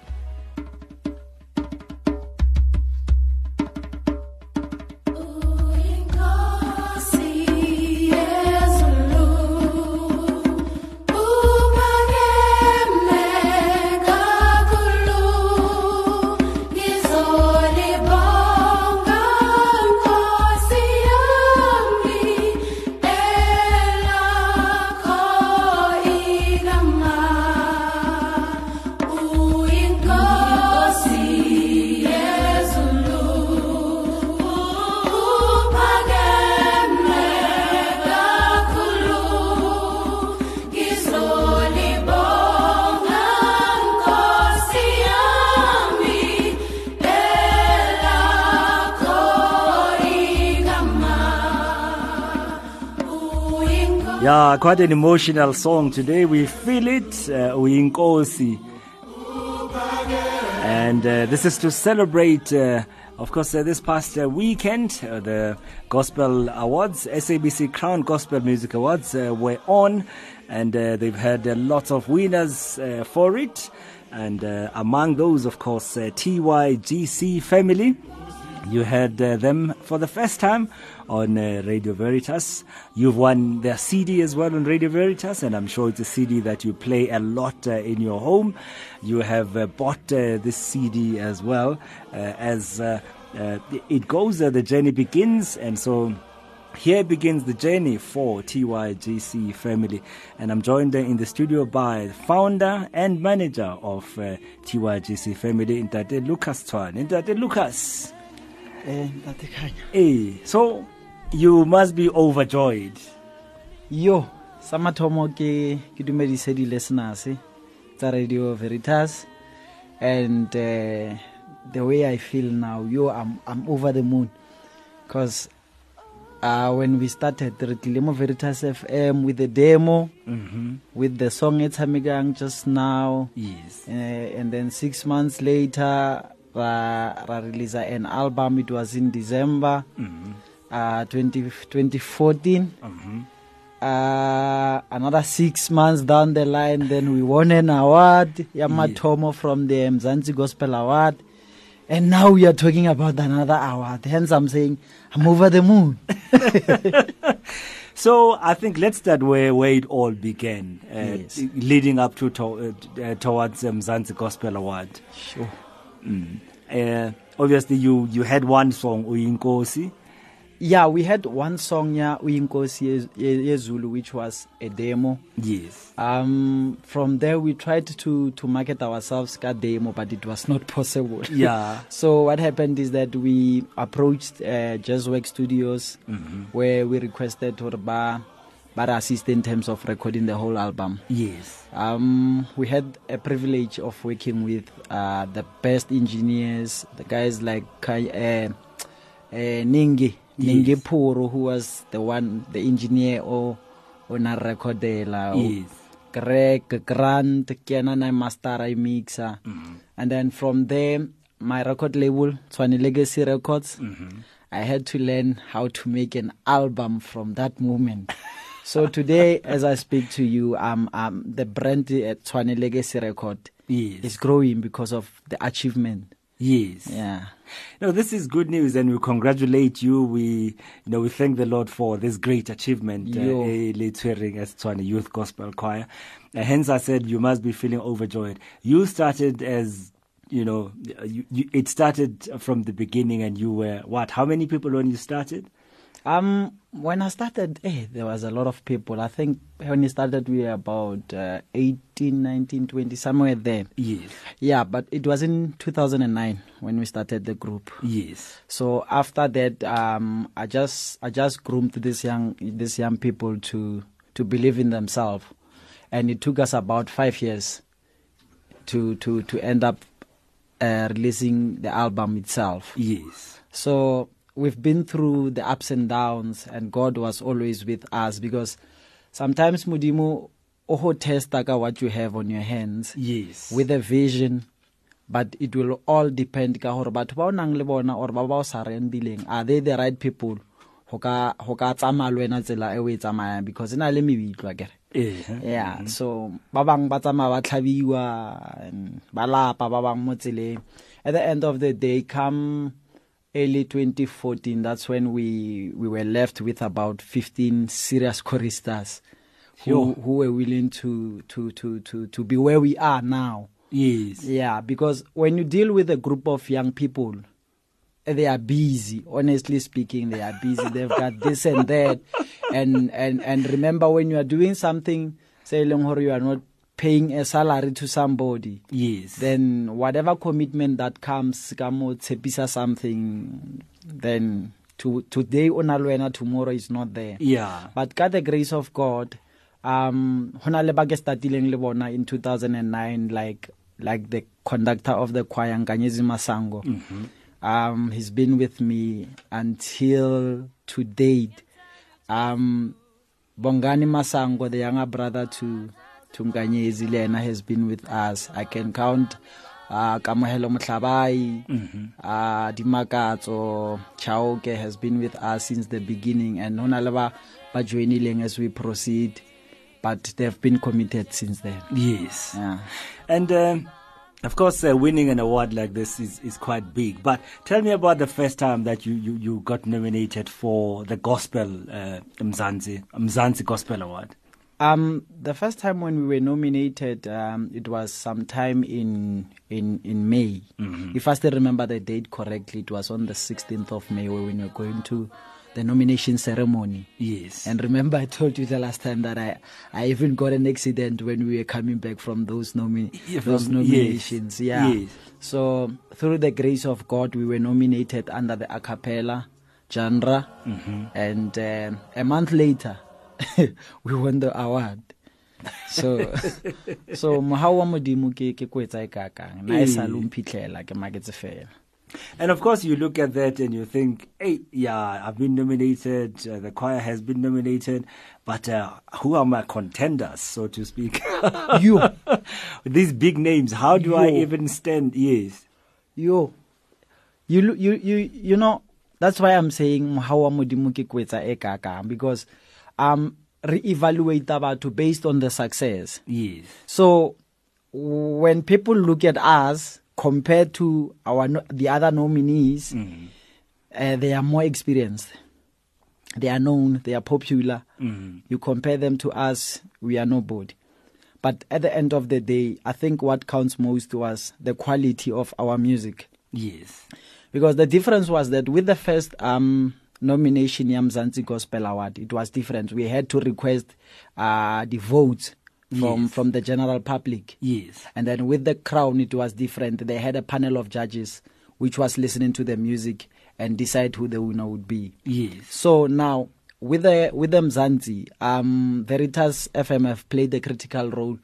Yeah, quite an emotional song today. We feel it. Uh, Uyinkosi. And uh, this is to celebrate, uh, of course, uh, this past uh, weekend, uh, the Gospel Awards, SABC Crown Gospel Music Awards uh, were on, and they've had lots of winners for it. And among those, of course, TYGC family. You heard uh, them for the first time on uh, Radio Veritas. You've won their CD as well on Radio Veritas, and I'm sure it's a CD that you play a lot uh, in your home. You have uh, bought uh, this CD as well. Uh, as it goes, the journey begins, and so here begins the journey for TYGC family. And I'm joined in the studio by the founder and manager of uh, TYGC family, Ntate Lucas Tshwane. Ntate Lucas. Hey, so you must be overjoyed. Yo, sa mathomo ke ke dumedise di listeners eh, tsa Radio Veritas and uh, the way I feel now, yo I'm I'm over the moon cuz uh, when we started re tlile mo Veritas FM with the demo Mhm. with the song e tshamekang just now yes uh, and then 6 months later ra, ra release an album it was in December Mhm. uh, 20, 2014 Mhm. uh, another six months down the line then we won an award yamatomo from the mzansi gospel award and now we are talking about another award hence i'm saying i'm over the moon So I think let's start where, where it all began, uh, Yes. leading up to, to uh, towards um, Mzansi Gospel Award. Sure. Mm. Uh, obviously, you you had one song, Uyinkosi. yeah we had one song yeah uyinkosi Ye- Ye- yezulu which was a demo yes um from there we tried to to market ourselves ka demo but it was not possible Yeah. so what happened is that we approached uh, jazzwork studios Mhm. where we requested or ba assist in terms of recording the whole album Yes. um we had a privilege of working with uh the best engineers the guys like Kai- uh, uh, ningi Yes. ningi puro who was the one the engineer o ona recordela o Yes. greg grant ke yena na mastera i mixer Mm-hmm. and then from there my record label Tshwane legacy records Mhm. i had to learn how to make an album from that moment so today as i speak to you um, um the brand at Tshwane legacy record Yes. is growing because of the achievement Yes. yeah No, this is good news, and we congratulate you. We, you know, we thank the Lord for this great achievement. Yo. Uh, as Tshwane Youth Gospel Choir. Uh, hence, I said you must be feeling overjoyed. You started as, you know, you, you, it started from the beginning, and you were what? How many people when you started? Um, when I started, eh, there was a lot of people. I think when I started, we were about uh, 18, 19, 20, somewhere there. Yes. Yeah, but it was in 2009 when we started the group. Yes. So after that, um, I just I just groomed these young these young people to to believe in themselves, and it took us about five years to to to end up uh, releasing the album itself. Yes. So we've been through the ups and downs, and God was always with us because sometimes Mudimu oho testa ka what you have on your hands Yes. with a vision but it will all depend ka hore batho ba o nang le bona or ba ba o sa rendileng are they the right people? Ho ka tsamaya le wena tsela e o e tsamayang because e na le mebitlo akere Eh, yeah so ba bang ba tsamaya ba tlhabiwa and ba lapa ba bang mo tseleng. At the end of the day come early 2014 that's when we we were left with about 15 serious choristers who, who were willing to to to to to be where we are now. Yes. yeah because when you deal with a group of young people they are busy. Honestly speaking they are busy. They've got this and that. And and and remember when you are doing something say leng you are not paying a salary to somebody Yes. then whatever commitment that comes ka mo tshepisa something then to today o na le tomorrow is not there Yeah. but ka the grace of god um hona le ba ke startileng le bona in 2009 like like the conductor of the choir Nkanyezi Masango Mhm. um he's been with me until to date um Bongani Masango, the younger brother to to Nkanyezi Lena, has been with us. I can count uh, Kamohelo Mutlabai, Mhm. uh, Dimakatso, Chaoke has been with us since the beginning, and Honalaba Bajoinileng as we proceed, but they've been committed since then. Yes. Yeah. And um, of course, uh, winning an award like this is, is quite big. But tell me about the first time that you, you, you got nominated for the Gospel uh, Mzansi, Mzansi Gospel Award. Um, the first time when we were nominated, um, it was sometime in in in May. Mhm. If I still remember the date correctly, it was on the 16th of May when we were going to the nomination ceremony. Yes. And remember, I told you the last time that I I even got an accident when we were coming back from those nomi- Yeah, those from- yes. nominations. Yeah. Yes. So through the grace of God, we were nominated under the a cappella genre, Mhm. and um, a month later, we won the award. so so mohau wa modimo ke ke kwetsa e kakang na e sa Eh. lo mphitlhela ke maketse fela And of course, you look at that and you think, hey, yeah, I've been nominated, uh, the choir has been nominated, but uh, who are my contenders, so to speak? You. These big names, how do I even stand? Yes. yo you you you you know that's why i'm saying mohau wa modimo ke kwetsa e kakang because um re evaluate batho based on the success Yes. so when people look at us compared to our the other nominees uh, they are more experienced they are known they are popular Mhm. you compare them to us we are nobody but at the end of the day i think what counts most was the quality of our music Yes. because the difference was that with the first um, nomination Yamzansi Gospel Award, it was different. We had to request uh, the votes from Yes. from the general public. Yes. And then with the crown, it was different. They had a panel of judges which was listening to the music and decide who the winner would be. Yes. So now with the with the Mzansi, um, Veritas FMF played a critical role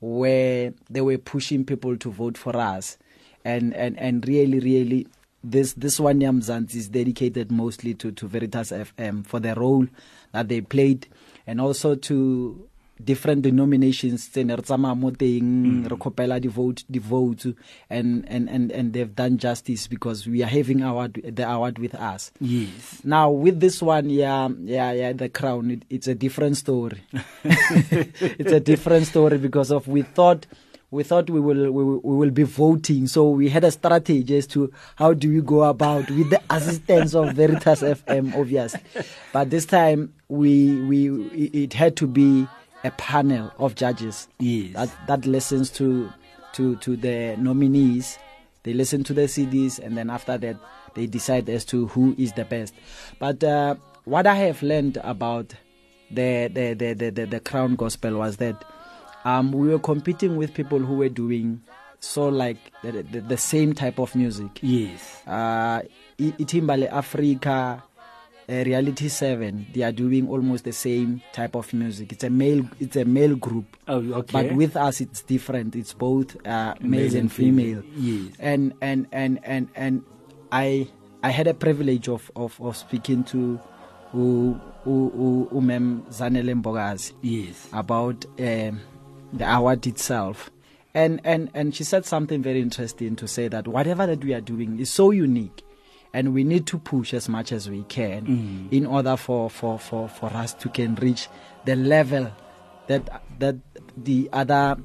where they were pushing people to vote for us, and and and really really this this one year is dedicated mostly to to Veritas FM for the role that they played, and also to different denominations tse ne re tsamaya mo teng mm. re kgopela di-vote di-votes and, and, and, and they've done justice because we are having award, the award with us Yes. now with this one, yeah, yeah, yeah, the crown. It, it's a different story. it's a different story because of we thought we thought we will, we will we will be voting, so we had a strategy as to how do we go about with the assistance of Veritas FM, obviously. But this time we we it had to be a panel of judges. Yes. That that listens to to to the nominees they listen to the CDs and then after that they decide as to who is the best. But uh, what I have learned about the the, the, the, the the Crown Gospel was that um, we were competing with people who were doing so like the, the, the same type of music. Yes. Uh, Itimbale Africa, uh, Reality Seven, they are doing almost the same type of music. It's a male, it's a male group. Oh, okay. But with us, it's different. It's both uh, Male males and and female. female. Yes. And and and and and I I had a privilege of of, of speaking to Umem Zanele Mbokazi Yes. about um, the award itself. And, and, and she said something very interesting to say that whatever that we are doing is so unique and we need to push as much as we can Mm. in order for, for, for, for us to can reach the level that that the other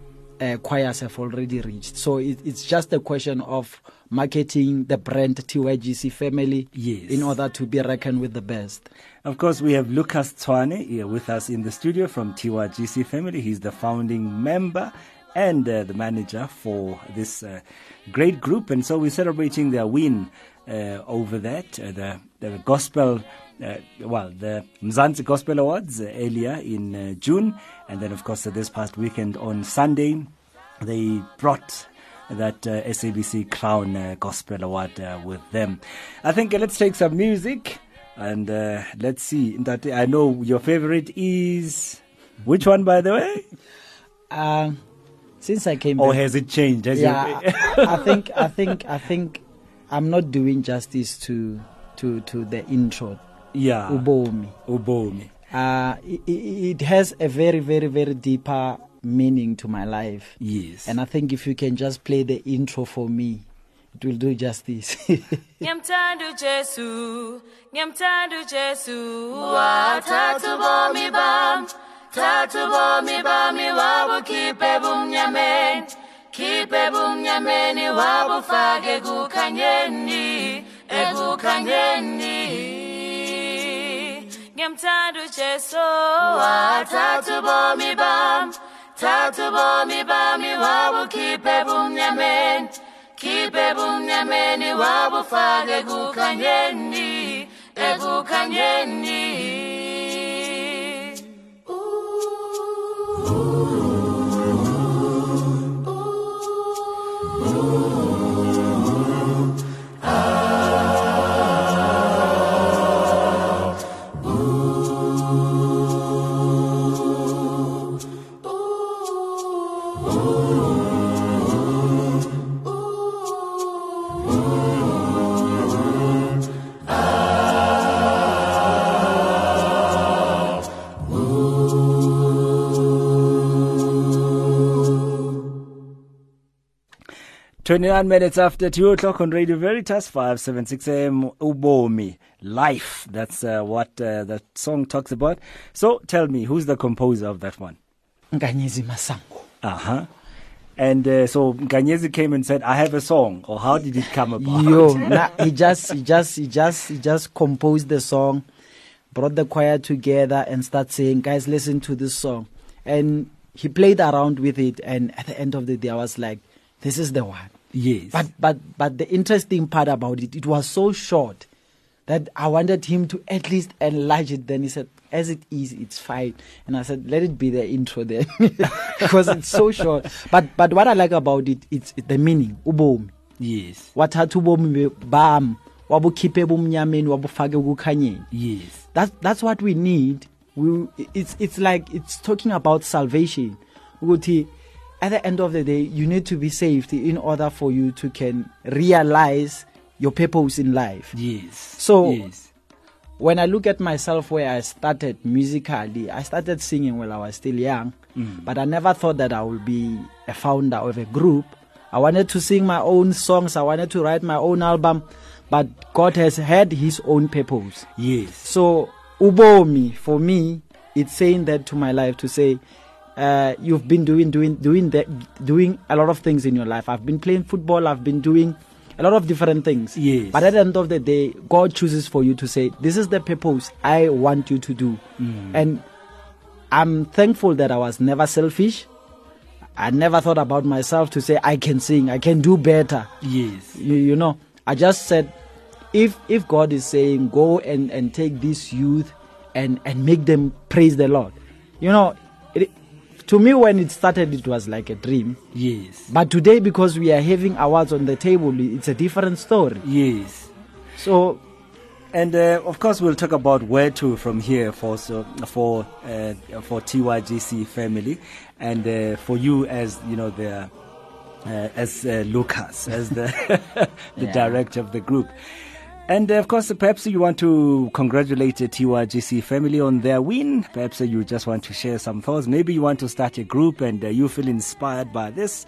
uh, choirs have already reached. So it, it's just a question of marketing the brand TYGC family Yes. in order to be reckoned with the best. Of course, we have Lucas Tshwane here with us in the studio from TYGC Family. He's the founding member and uh, the manager for this uh, great group. And so we're celebrating their win uh, over that, uh, the, the gospel, uh, well, the Mzansi Gospel Awards uh, earlier in June. And then, of course, this past weekend on Sunday, they brought that SABC Crown Gospel Award with them. I think let's take some music and uh, let's see. That I know your favorite is which one, by the way? Um, since I came, Or back- has it changed? Has yeah, I think I think I think I'm not doing justice to to to the intro. Yeah. Ubomi. Ubomi. uh, it, it has a very, very, very deeper meaning to my life. Yes. And I think if you can just play the intro for me, it will do justice. Ngiyamthanda uJesu, ngiyamthanda uJesu, wathatha ubomi bami, thatha ubomi bami wabukhiphe bumnyameni, khiphe bumnyameni wabufake kukhanyeni, ekukhanyeni. Ngiyamthanda uJesu, wathatha ubomi bami, thatha ubomi bami wabukhiphe bumnyameni, khiphe bumnyameni wabufake kukhanyeni, ekukhanyeni. Twenty-nine minutes after two o'clock on Radio Veritas, five seven six AM. Ubomi, life. That's uh, what uh, that song talks about. So tell me, who's the composer of that one? Nkanyezi Masango. Uh huh. And uh, so Nkanyezi came and said, "I have a song," or how did it come about? Yo, nah, he just, he just, he just, he just composed the song, brought the choir together, and start saying, "Guys, listen to this song." And he played around with it, and at the end of the day, I was like, "This is the one." Yes. But but but the interesting part about it, it was so short that I wanted him to at least enlarge it. Then he said, "As it is, it's fine." And I said, "Let it be the intro there because it's so short. But but what I like about it, it's the meaning. Ubomi. Yes. wathatha ubomi bam wabukhiphe ebumnyameni wabufake kukhanyeni yes that's that's what we need we it's it's like it's talking about salvation ukuthi at the end of the day you need to be saved in order for you to can realize your purpose in life yes so yes. when i look at myself where i started musically i started singing when i was still young Mm. but i never thought that i would be a founder of a group i wanted to sing my own songs i wanted to write my own album but god has had his own purpose yes so ubomi for me it's saying that to my life to say uh, you've been doing doing doing that doing a lot of things in your life. I've been playing football. I've been doing a lot of different things. Yes. but at the end of the day god chooses for you to say this is the purpose i want you to do. Mm. and i'm thankful that i was never selfish. I never thought about myself to say i can sing. I can do better. Yes. you, you know i just said if if god is saying go and and take this youth and and make them praise the lord you know to me when it started it was like a dream Yes. but today because we are having awards on the table it's a different story Yes. So, and uh, of course, we'll talk about where to from here for so for uh, for TYGC family, and uh, for you as you know the uh, as uh, Lucas as the the Yeah. director of the group. And uh, of course, perhaps you want to congratulate the TYGC family on their win. Perhaps you just want to share some thoughts. Maybe you want to start a group and uh, you feel inspired by this.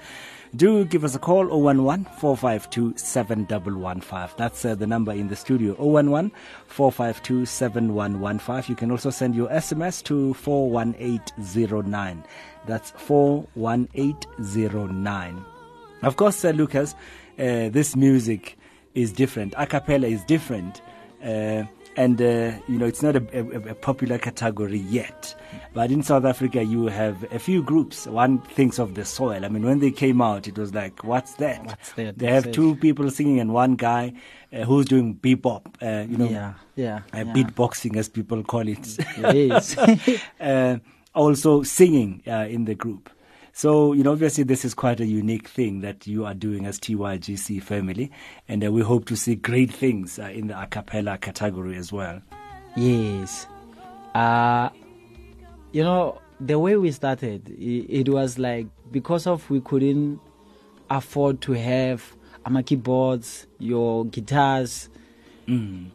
Do give us a call 011 452 7115. That's uh, the number in the studio 011 452 7115. You can also send your SMS to 41809. That's 41809. Of course, uh, Lucas, uh, this music is different. A cappella is different. Uh, and, uh, you know, it's not a, a, a popular category yet. But in South Africa, you have a few groups. One thinks of the soil. I mean, when they came out, it was like, what's that? What's that? They have two people singing and one guy uh, who's doing bebop, uh, you know, Yeah, yeah, uh, yeah. beatboxing as people call it. Yes. uh, also singing uh, in the group. So, you know, obviously this is quite a unique thing that you are doing as TYGC family. And uh, we hope to see great things uh, in the a cappella category as well. Yes. Uh you know, the way we started, it, it was like because of we couldn't afford to have ama keyboards, your guitars. Mm.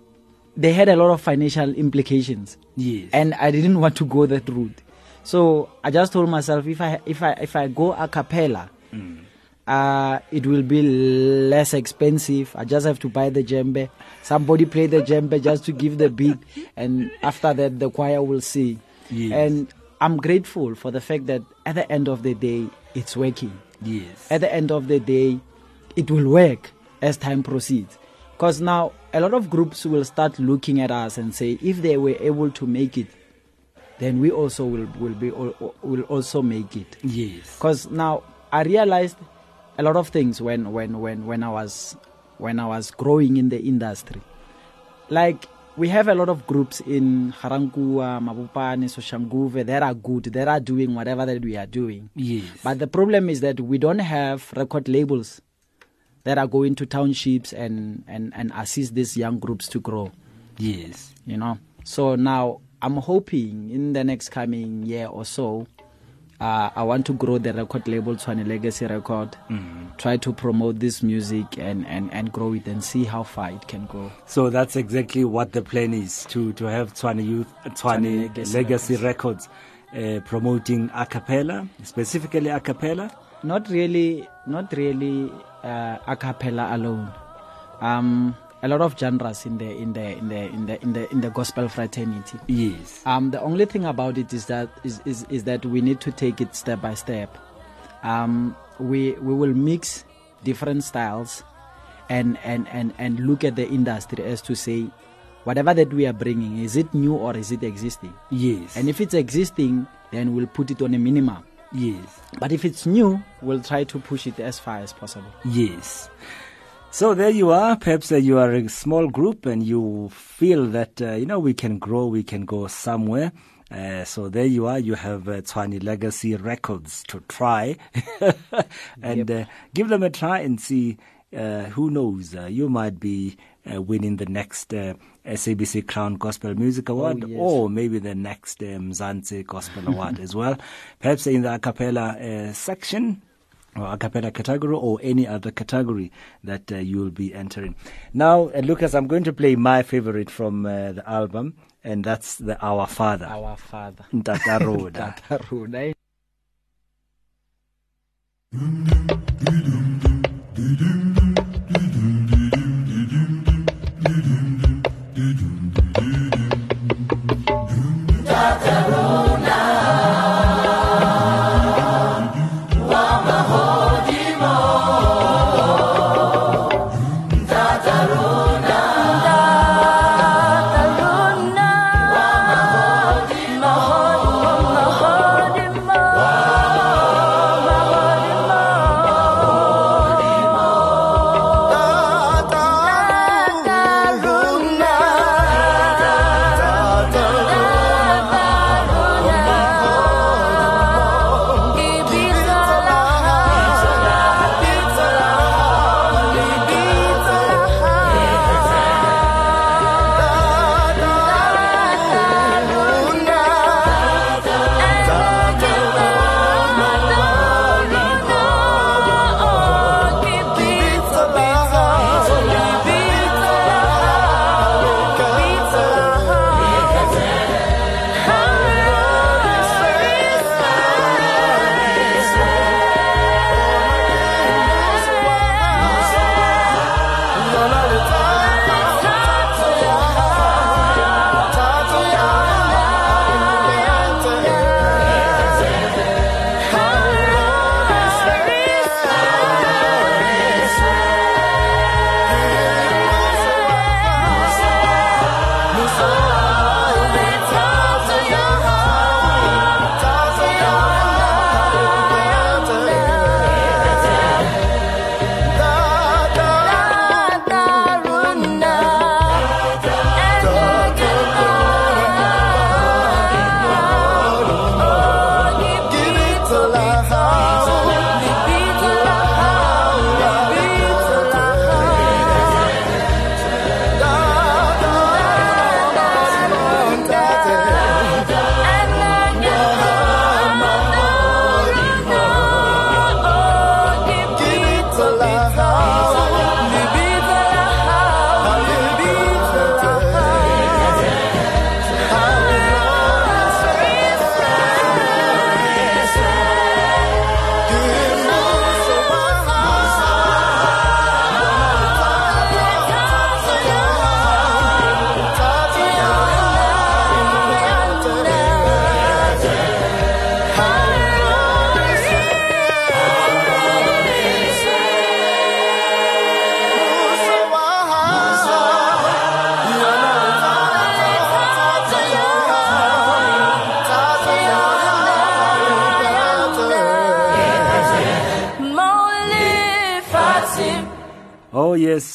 They had a lot of financial implications. Yes. and I didn't want to go that route. So I just told myself if I if I if I go a cappella, Mm. uh, it will be less expensive. I just have to buy the djembe. Somebody play the djembe just to give the beat, and after that the choir will sing. Yes. And I'm grateful for the fact that at the end of the day, it's working. Yes. At the end of the day, it will work as time proceeds. Because now a lot of groups will start looking at us and say, if they were able to make it, then we also will will be will also make it. Yes. Because now I realized a lot of things when when when when I was when I was growing in the industry. Like we have a lot of groups in Ga-Rankuwa, Mabopane, Soshanguve that are good, that are doing whatever that we are doing. Yes. But the problem is that we don't have record labels that are going to townships and, and, and assist these young groups to grow. Yes. You know. So now I'm hoping in the next coming year or so, uh, I want to grow the record label to an legacy record. Mhm. Try to promote this music and, and, and grow it and see how far it can go. So that's exactly what the plan is to to have Tshwane Youth Tshwane Legacy, Legacy Records uh, promoting a cappella, specifically a cappella. Not really, not really uh, a cappella alone. Um, a lot of genres in the in the in the in the in the in the gospel fraternity. Yes. Um, the only thing about it is that is, is, is that we need to take it step by step. Um, we we will mix different styles, and and and and look at the industry as to say, whatever that we are bringing, is it new or is it existing? Yes. And if it's existing, then we'll put it on a minimum. Yes. But if it's new, we'll try to push it as far as possible. Yes. So there you are. Perhaps uh, you are a small group and you feel that, uh, you know, we can grow, we can go somewhere. Uh, so there you are. You have uh, Tshwane Legacy Records to try and uh, give them a try and see. Uh, who knows? Uh, you might be uh, winning the next uh, SABC Crown Gospel Music Award, yes. or maybe the next uh, Mzansi Gospel Award as well. Perhaps in the a cappella uh, section or a cappella category or any other category that uh, you will be entering. Now, uh, Lucas, I'm going to play my favorite from uh, the album, and that's the Our Father. Our Father. Ntata Roda. Ntata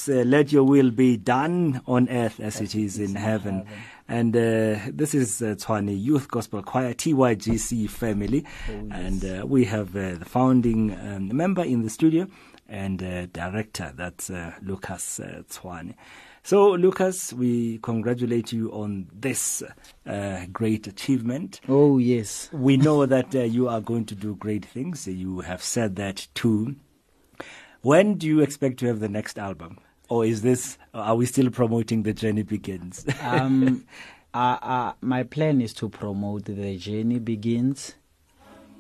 yes, uh, let your will be done on earth as it is in heaven. And uh, this is uh, Tshwane Youth Gospel Choir, TYGC family. And uh, we have uh, the founding um, member in the studio and uh, director, that's uh, Lucas uh, Tshwane. So, Lucas, we congratulate you on this uh, great achievement. Oh, yes. We know that uh, you are going to do great things. You have said that too. When do you expect to have the next album? Or is this, are we still promoting The Journey Begins? um, uh, uh, my plan is to promote the journey begins.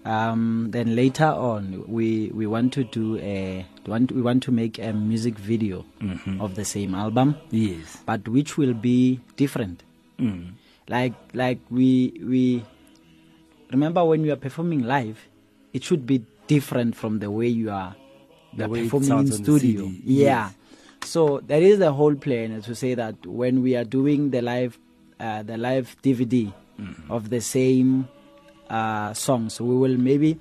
Um, then later on, we we want to do a want we want to make a music video Mhm. of the same album. Yes, but which will be different. Mm. Like like we we remember when you are performing live, it should be different from the way you are The you are performing in studio. Yeah. yes. So that is the whole plan to say that when we are doing the live uh, the live DVD Mm-hmm. of the same uh, songs, we will maybe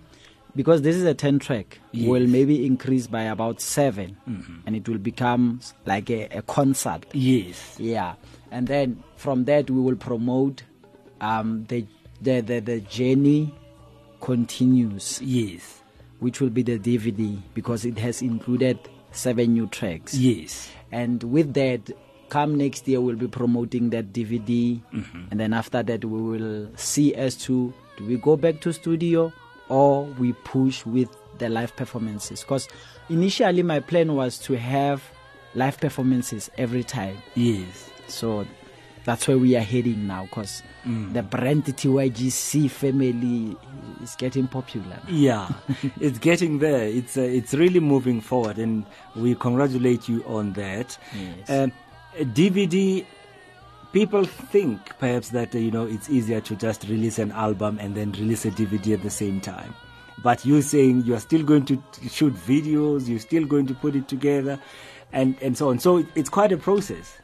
because this is a 10 track, Yes. will maybe increase by about 7 Mhm. and it will become like a, a concert. Yes. Yeah. And then from that we will promote um, the, the the the journey continues. Yes. Which will be the DVD because it has included seven new tracks. Yes. And with that, come next year we'll be promoting that DVD, Mhm. and then after that we will see as to do we go back to studio or we push with the live performances. Because initially my plan was to have live performances every time. Yes. So that's where we are heading now because Mm. the brand TYGC family is getting popular. Yeah, it's getting there. It's uh, it's really moving forward, and we congratulate you on that. Yes. Um, DVD. People think perhaps that uh, you know it's easier to just release an album and then release a DVD at the same time. But you're saying you are still going to shoot videos, you're still going to put it together, and and so on. So it's quite a process.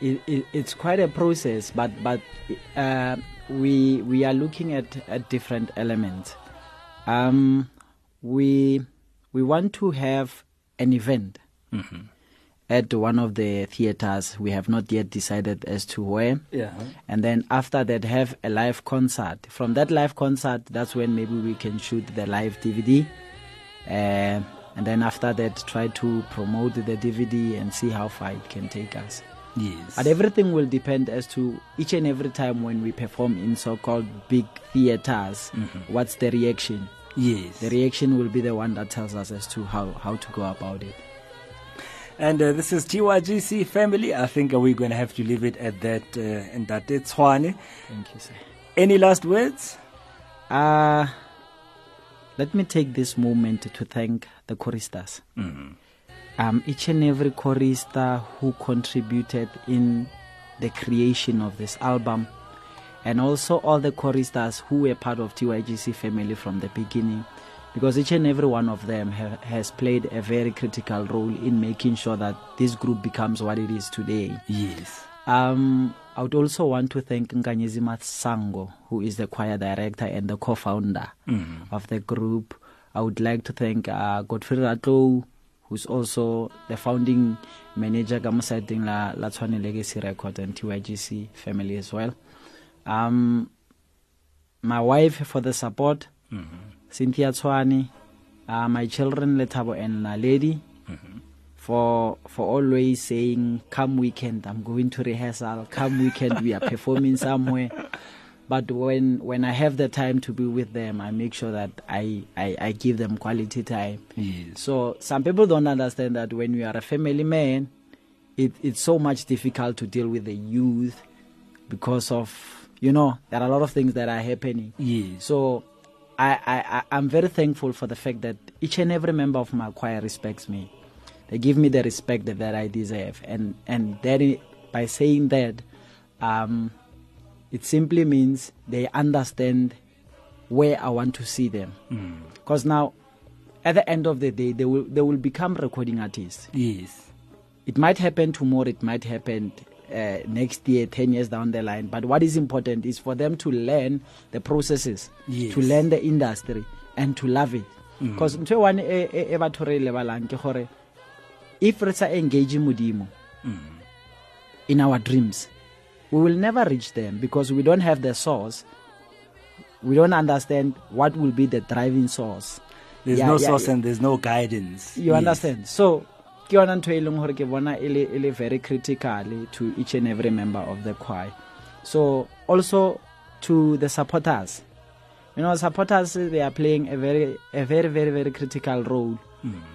It, it, it's quite a process, but but uh, we we are looking at, at different elements. Um, we we want to have an event Mhm. at one of the theaters. We have not yet decided as to where. Yeah. And then after that, have a live concert. From that live concert, that's when maybe we can shoot the live DVD. Uh, and then after that, try to promote the DVD and see how far it can take us. Yes. But everything will depend as to each and every time when we perform in so-called big theaters, Mhm. what's the reaction? Yes. The reaction will be the one that tells us as to how, how to go about it. And uh, this is TYGC family. I think we're going to have to leave it at that. Uh, and that it's Tshwane. Thank you, sir. Any last words? Uh, let me take this moment to thank the choristers. Mhm. Um, each and every chorister who contributed in the creation of this album, and also all the choristers who were part of TYGC family from the beginning, because each and every one of them ha- has played a very critical role in making sure that this group becomes what it is today. Yes. Um, I would also want to thank Nkanyezi Sango, who is the choir director and the co-founder Mhm. of the group. I would like to thank uh, Godfrey Ratlo, who's also the founding manager ka mo saeteng la la Tshwane Legacy Record and TYGC family as well. Um, my wife for the support, Mhm. Cynthia Tshwane, uh, my children Letabo and Naledi for for always saying come weekend i'm going to rehearsal come weekend we are performing somewhere but when when i have the time to be with them i make sure that i i, I give them quality time Yes. so some people don't understand that when you are a family man it, it's so much difficult to deal with the youth because of you know there are a lot of things that are happening Yes. so I, I, I'm very thankful for the fact that each and every member of my choir respects me. They give me the respect that, that I deserve, and and that by saying that, um, it simply means they understand where I want to see them. Mm. Because now, at the end of the day, they will they will become recording artists. Yes. It might happen tomorrow. It might happen uh, next year, ten years down the line. But what is important is for them to learn the processes, Yes. to learn the industry, and to love it. Mm. Because ntho e one e batho re lebalang ke gore if re sa engage modimo in our dreams we will never reach them because we don't have the source. We don't understand what will be the driving source. There's Yeah, no yeah, source yeah. and there's no guidance. you Yes. understand? So ke yona ntho e leng gore ke bona e le e very critical to each and every member of the choir. So also to the supporters. You know supporters they are playing a very a very very very critical role.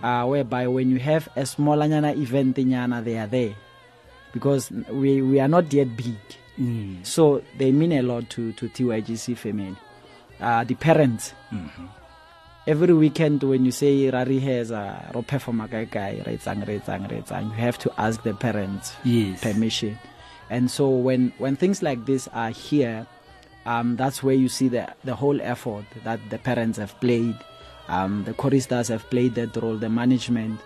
Uh, whereby when you have a small event they are there because we we are not yet big. Mm. so they mean a lot to to TYGC family. Uh, the parents. Every weekend when you say rari has a ro perform kai kai re etsang re etsang re etsang you have to ask the parents Yes. permission. And so when when things like this are here um, that's where you see the the whole effort that the parents have played. Um, the choristers have played that role the management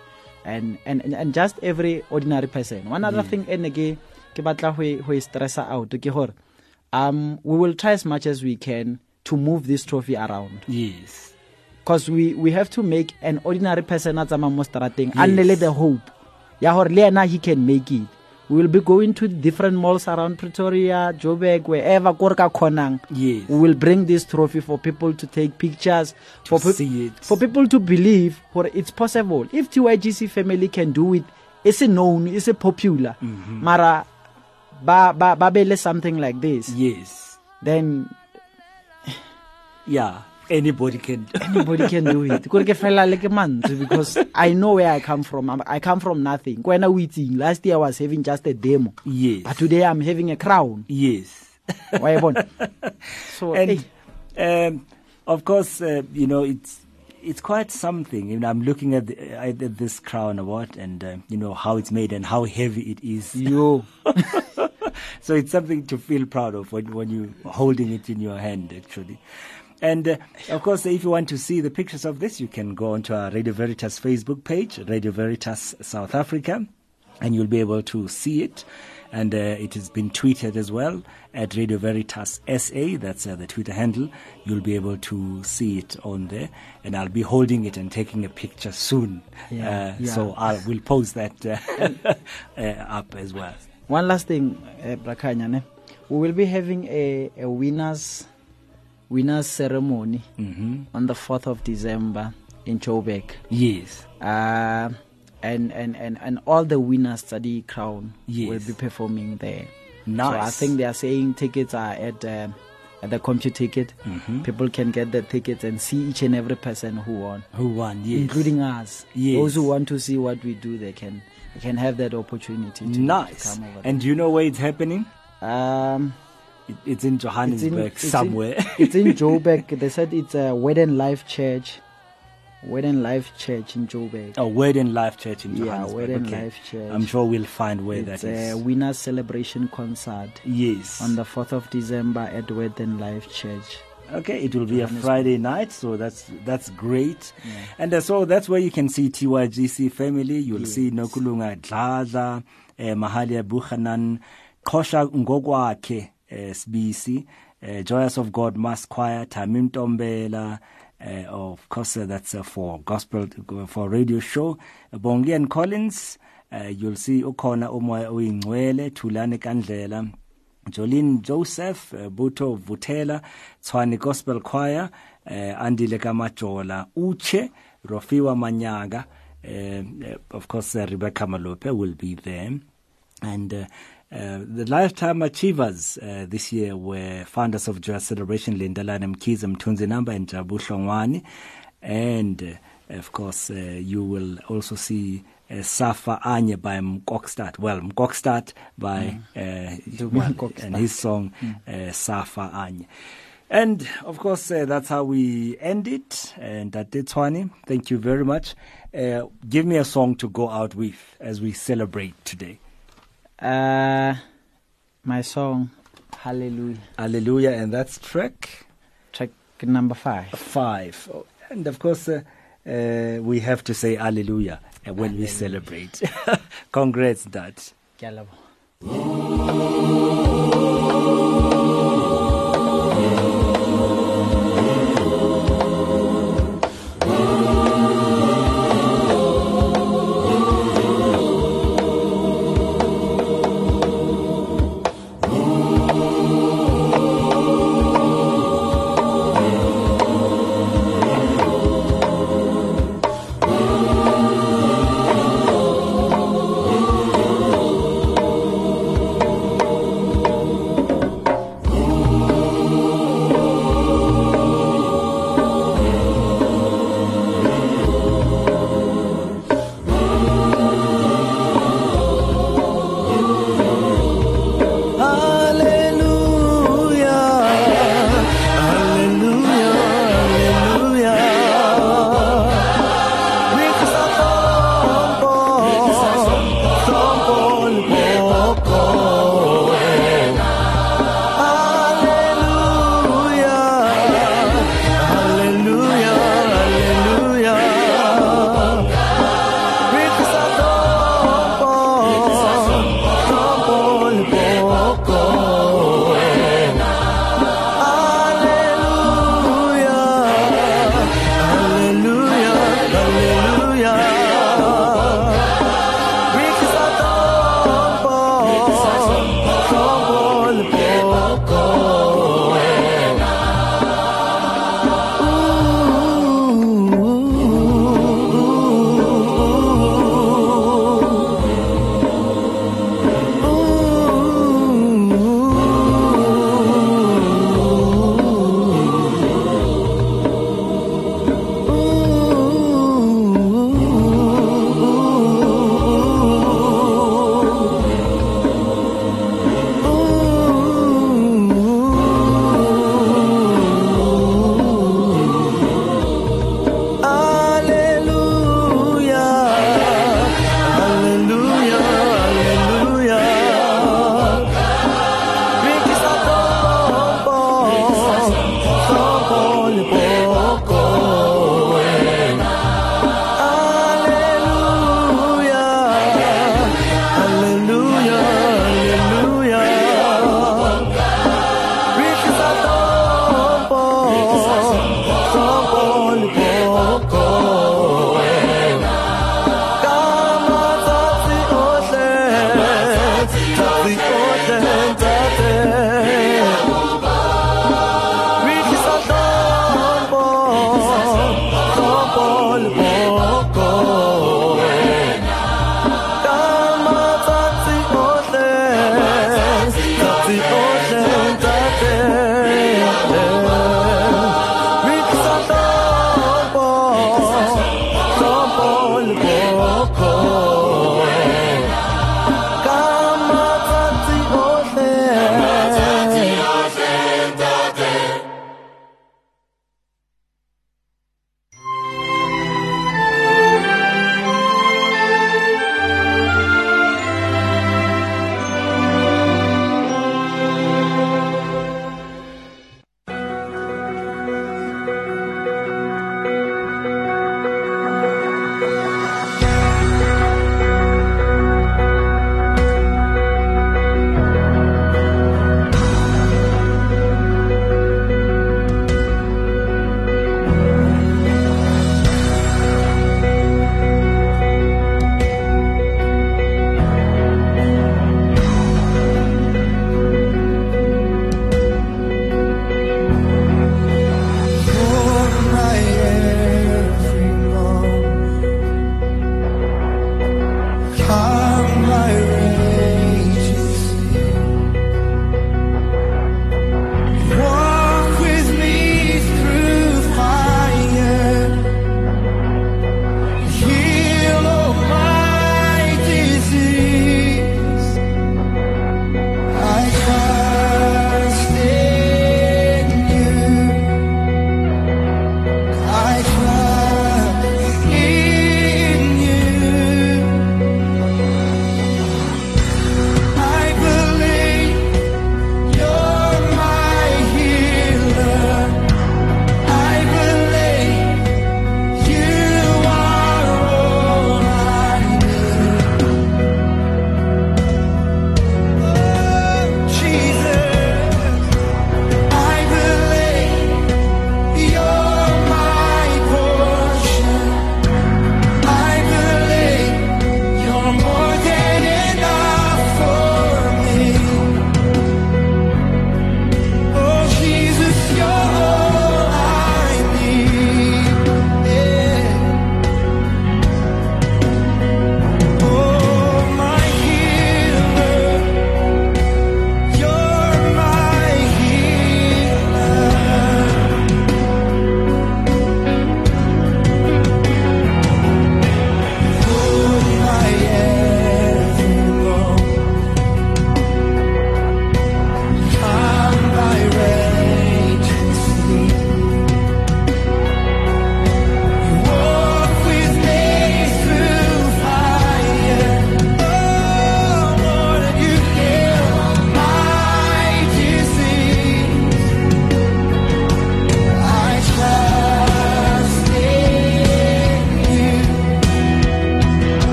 and and and- and just every ordinary person. One other Yeah. thing ene ke batla ho ho stressa out ke gore um we will try as much as we can to move this trophy around. Yes. Because we we have to make an ordinary person a tsamaya mo strateng a nne le the hope ya gore le ena he can make it we will be going to different malls around pretoria joburg wherever ko re ka kgonang Yes. we will bring this trophy for people to take pictures for, peop- see it. for people to believe for it's possible if tygc family can do it it's a known it's a popular Mhm. mara ba ba ba be le something like this yes then yeah anybody can anybody can do it. Kore ke fela le ke mantswe because i know where i come from. I'm- i come from nothing. Ko wena o itseng last year i was having just a demo. Yes. But today i'm having a crown. Yes. Wa e bona? So and hey, um, of course, uh, you know it's it's quite something. You know, I'm looking at, the, at this crown award and uh, you know how it's made and how heavy it is. Yo. so it's something to feel proud of when when you holding it in your hand, actually. And uh, of course, if you want to see the pictures of this, you can go onto our Radio Veritas Facebook page, Radio Veritas South Africa, and you'll be able to see it. And uh, it has been tweeted as well at Radio Veritas SA. That's uh, the Twitter handle. You'll be able to see it on there, and I'll be holding it and taking a picture soon. Yeah, uh, So yeah. I will post that uh, uh, up as well. one last thing uh, bra Khanya we will be having a, a winners winners ceremony Mhm. on the 4th of december in joburg Yes. uh, and, and, and, and all the winners study crown will be performing there. Nice. So I think they are saying tickets are at uh, at the Computicket. Mhm. People can get the tickets and see each and every person who won, Who won? Yes. including us. Yes. Those who want to see what we do, they can they can have that opportunity. To, Nice. To come over And do you know where it's happening? Um, it, it's in Johannesburg it's in- somewhere. it's in Joburg. They said it's a Word and Life Church. Word and Life Church in Joburg. Oh, Word and Life Church in Yeah, Johannesburg. Word and okay. Life Church. I'm sure we'll find where it's that is. a Winners Celebration Concert. Yes. On the 4th of December at Word and Life Church. Okay, it will be a Friday night, so that's that's great. And uh, so that's where you can see TYGC family. You'll see Nokulunga Dladla, eh, Mahalia Buchanan, Kosha Ngogwake, eh, SBC, eh, Joyous of God Mass Choir, Tamim Tombela, uh, of course, uh, that's uh, for gospel, for radio show. Bongi and Collins, uh, you'll see Ukona Umoya Uyingwele, Tulane Kandlela, Jolene Joseph, uh, Buto Vutela, Tshwane Gospel Choir, uh, Andile Kamajola, Uche, Rofiwa Manyaga, uh, uh, of course, uh, Rebecca Malope will be there. And uh, uh, the lifetime achievers uh, this year were founders of Joy Celebration, Linda Lanham Kiza Mthunzi Namba and Jabu Hlongwane. And uh, of course, uh, you will also see uh, Safa Anye by Mkokstad. Well, Mkokstad by uh, Mkokstad. and his song uh, Safa Anye. And of course, uh, that's how we end it. And that did Twani. Thank you very much. Uh, give me a song to go out with as we celebrate today. Uh, my song, Hallelujah. Hallelujah, and that's track track number five. Five, Oh, and of course, uh, uh, we have to say Hallelujah when we celebrate. Congrats, Dad.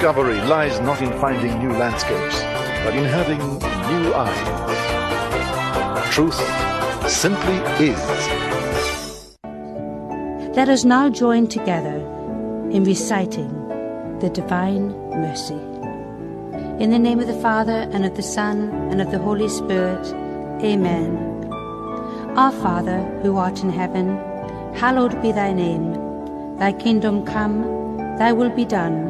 Discovery lies not in finding new landscapes, but in having new eyes. Truth simply is. Let us now join together in reciting the Divine Mercy. In the name of the Father, and of the Son, and of the Holy Spirit, Amen. Our Father, who art in heaven, hallowed be thy name. Thy kingdom come, thy will be done,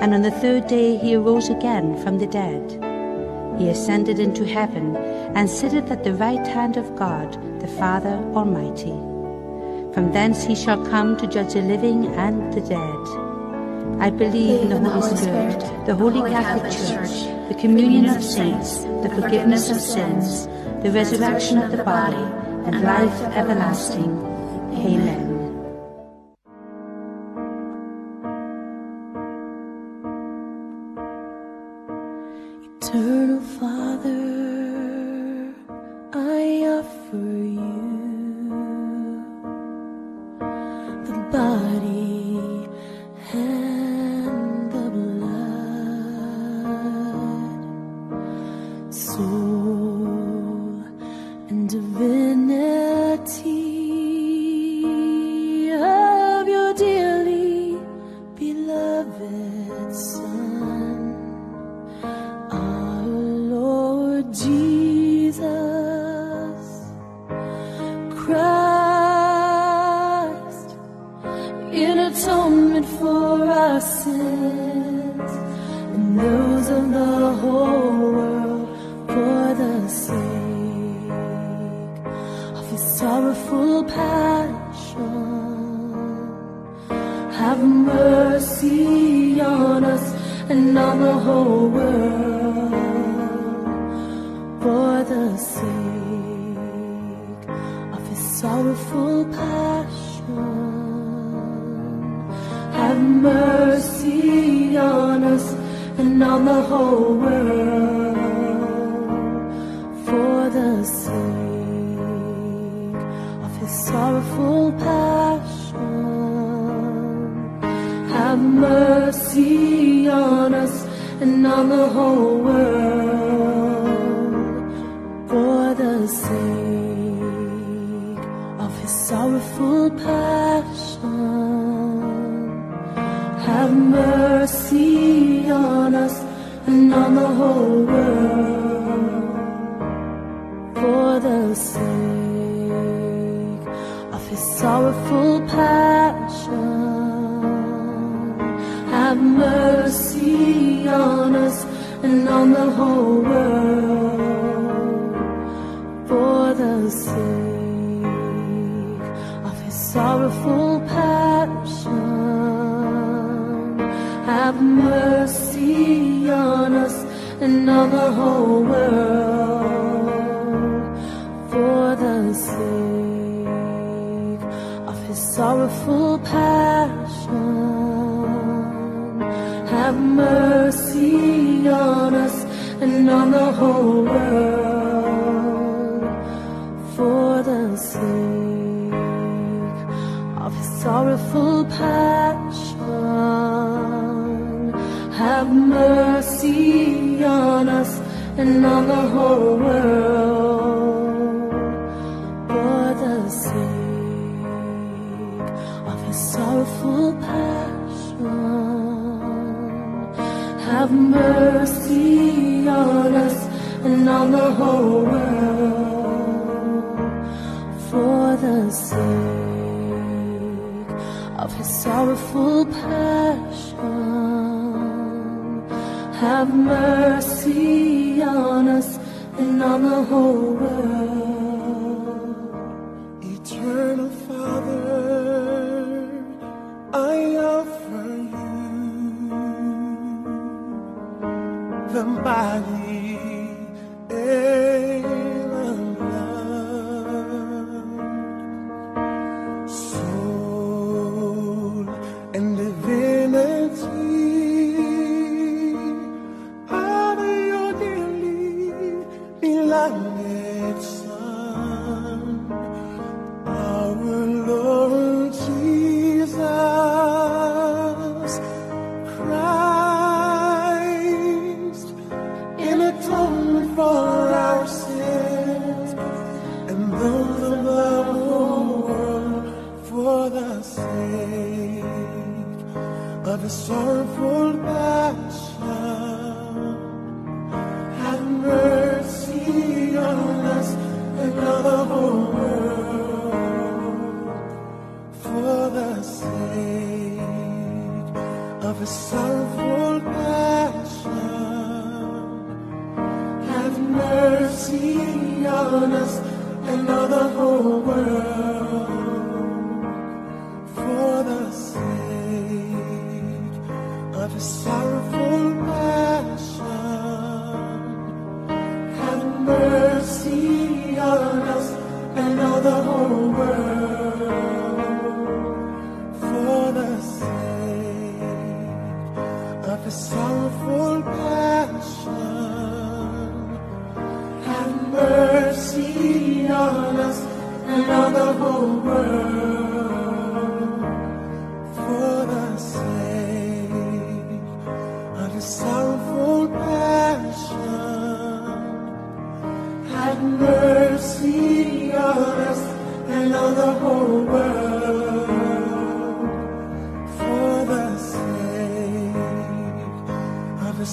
and on the third day he arose again from the dead. He ascended into heaven, and sitteth at the right hand of God, the Father Almighty. From thence he shall come to judge the living and the dead. I believe in the Holy Spirit, the Holy Catholic Church, the communion of saints, the forgiveness of sins, the resurrection of the body, and life everlasting. Amen.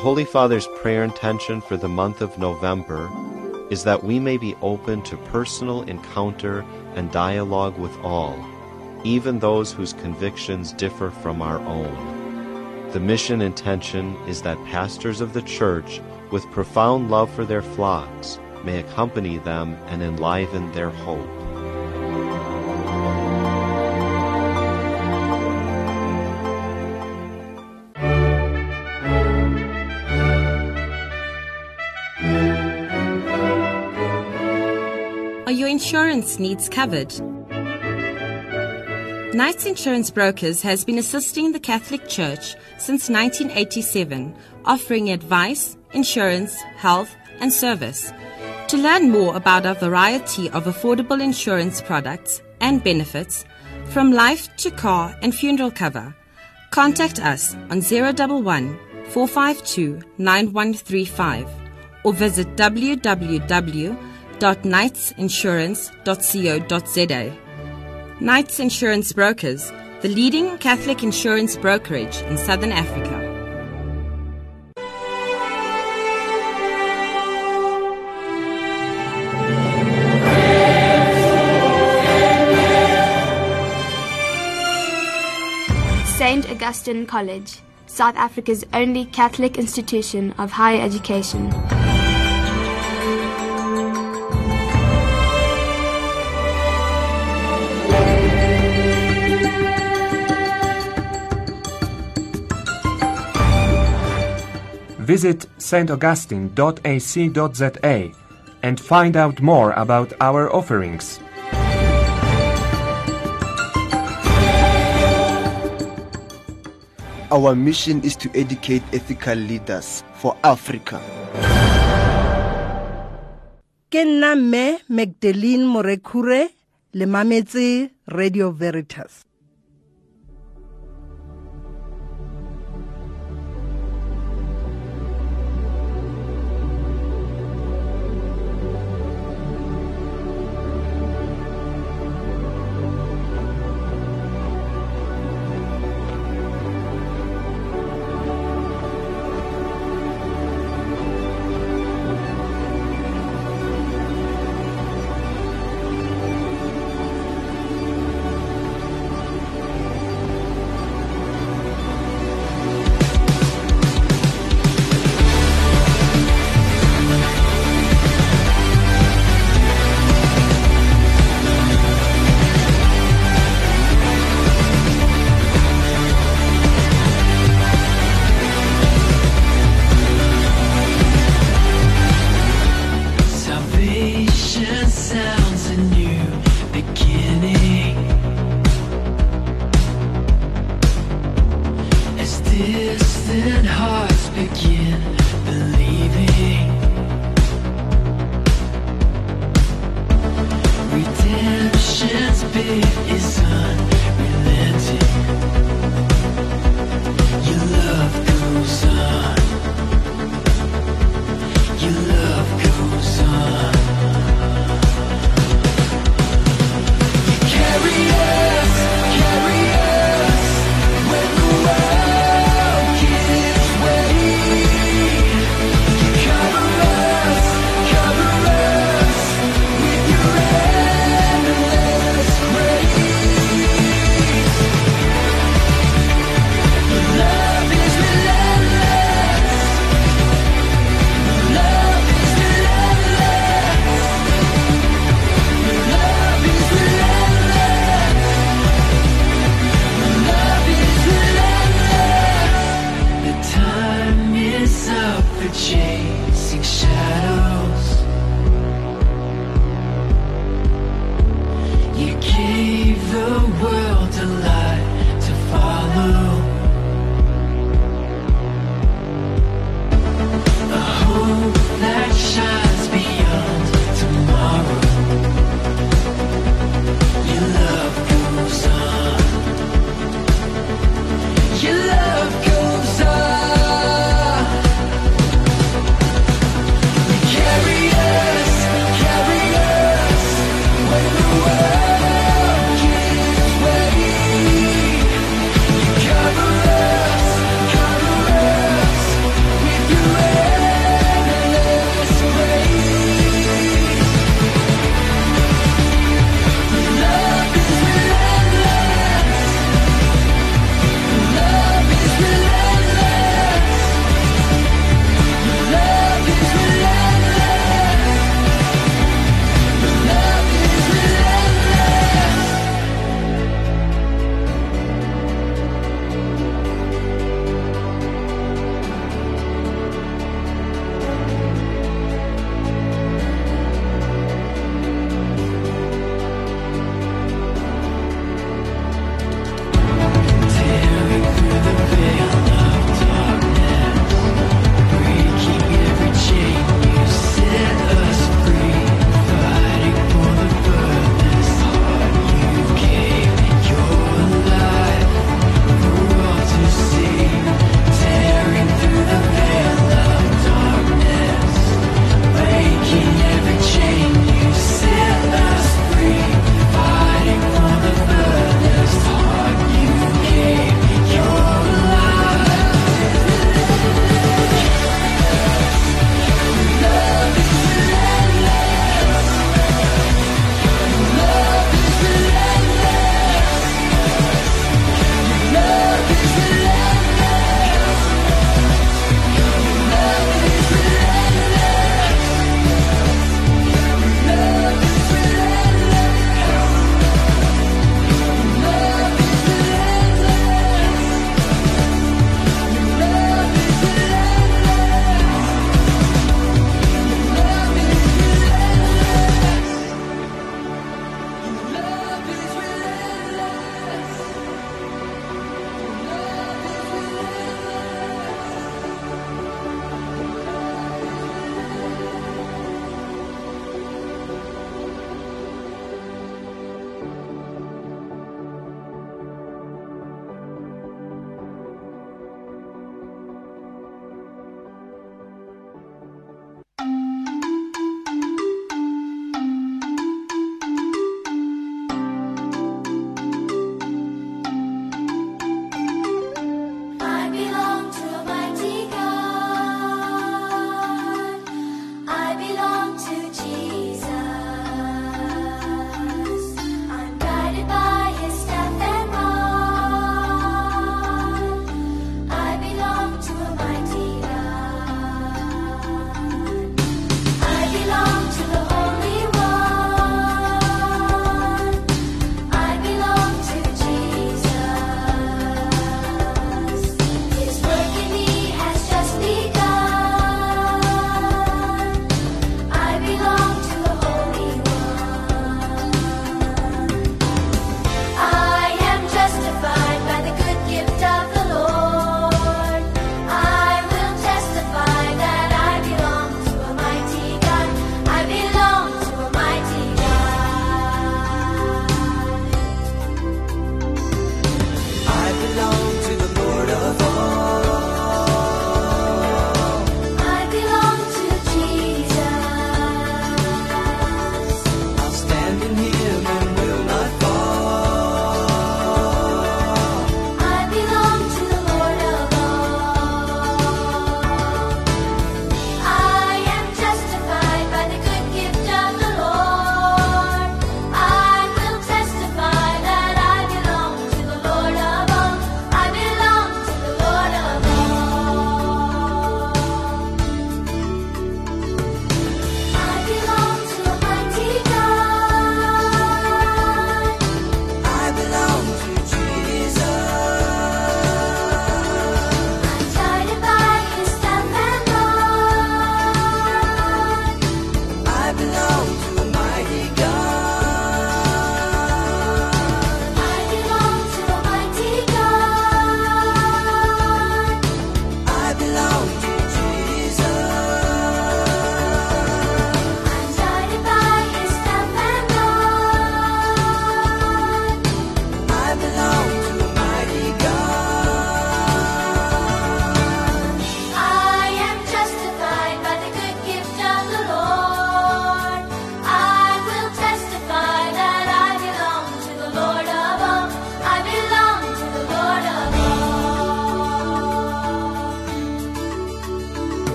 Holy Father's prayer intention for the month of November is that we may be open to personal encounter and dialogue with all, even those whose convictions differ from our own. The mission intention is that pastors of the Church, with profound love for their flocks, may accompany them and enliven their hope. Insurance needs covered? Knights Insurance Brokers has been assisting the Catholic Church since 1987, offering advice, insurance, health, and service. To learn more about our variety of affordable insurance products and benefits, from life to car and funeral cover, contact us on 011 452 9135 or visit www.knightsinsurance.co.za. Knights Insurance Brokers, the leading Catholic insurance brokerage in Southern Africa. St. Augustine College, South Africa's only Catholic institution of higher education. Visit staugustine.ac.za and find out more about our offerings. Our mission is to educate ethical leaders for Africa. ke nna mme magdalene morekhure le mametse radio veritas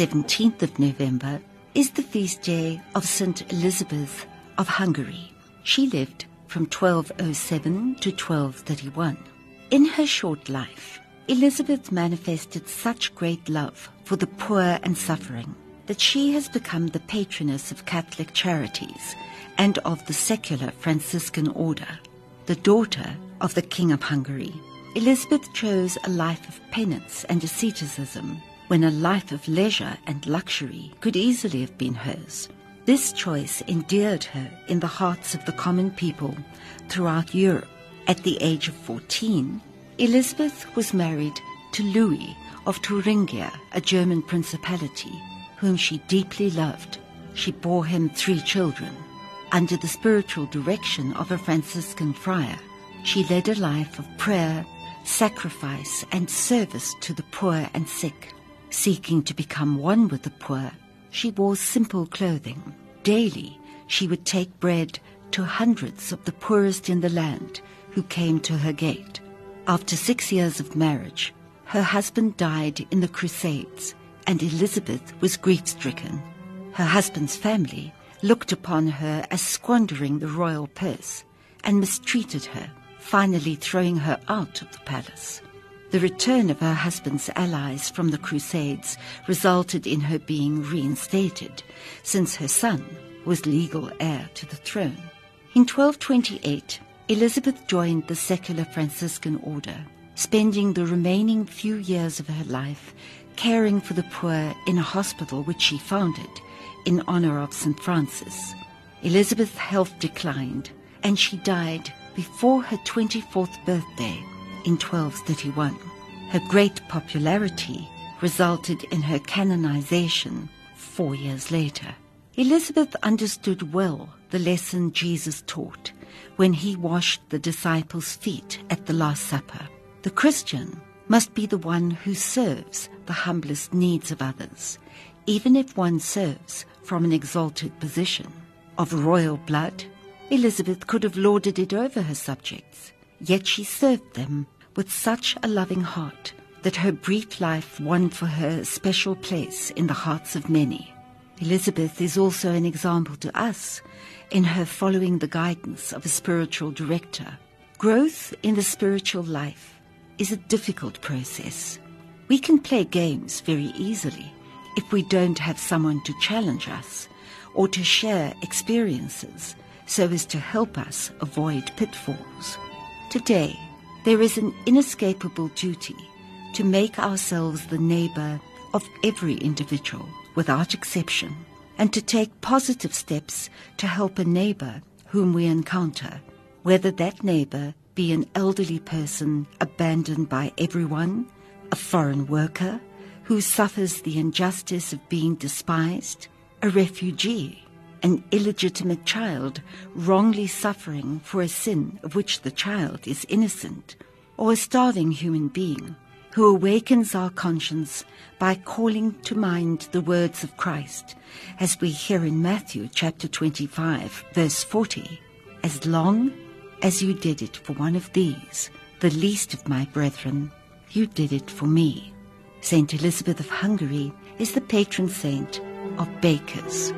17th of November, is the feast day of St. Elizabeth of Hungary. She lived from 1207 to 1231. In her short life, Elizabeth manifested such great love for the poor and suffering that she has become the patroness of Catholic charities and of the secular Franciscan order. The daughter of the King of Hungary, Elizabeth chose a life of penance and asceticism when a life of leisure and luxury could easily have been hers. This choice endeared her in the hearts of the common people throughout Europe. At the age of 14, Elizabeth was married to Louis of Thuringia, a German principality, whom she deeply loved. She bore him three children. Under the spiritual direction of a Franciscan friar, she led a life of prayer, sacrifice, and service to the poor and sick. Seeking to become one with the poor, she wore simple clothing. Daily, she would take bread to hundreds of the poorest in the land who came to her gate. After six years of marriage, her husband died in the Crusades, and Elizabeth was grief stricken. Her husband's family looked upon her as squandering the royal purse and mistreated her, finally throwing her out of the palace. The return of her husband's allies from the Crusades resulted in her being reinstated, since her son was legal heir to the throne. In 1228, Elizabeth joined the secular Franciscan order, spending the remaining few years of her life caring for the poor in a hospital which she founded in honor of St. Francis. Elizabeth's health declined, and she died before her 24th birthday in 1231. Her great popularity resulted in her canonization four years later. Elizabeth understood well the lesson Jesus taught when he washed the disciples' feet at the Last Supper. The Christian must be the one who serves the humblest needs of others, even if one serves from an exalted position. Of royal blood, Elizabeth could have lorded it over her subjects, yet she served them with such a loving heart that her brief life won for her a special place in the hearts of many. Elizabeth is also an example to us in her following the guidance of a spiritual director. Growth in the spiritual life is a difficult process. We can play games very easily if we don't have someone to challenge us or to share experiences so as to help us avoid pitfalls. Today, there is an inescapable duty to make ourselves the neighbor of every individual without exception and to take positive steps to help a neighbor whom we encounter, whether that neighbor be an elderly person abandoned by everyone, a foreign worker who suffers the injustice of being despised, a refugee, an illegitimate child wrongly suffering for a sin of which the child is innocent, or a starving human being who awakens our conscience by calling to mind the words of Christ, as we hear in Matthew chapter 25, verse 40. As long as you did it for one of these, the least of my brethren, you did it for me. Saint Elizabeth of Hungary is the patron saint of bakers.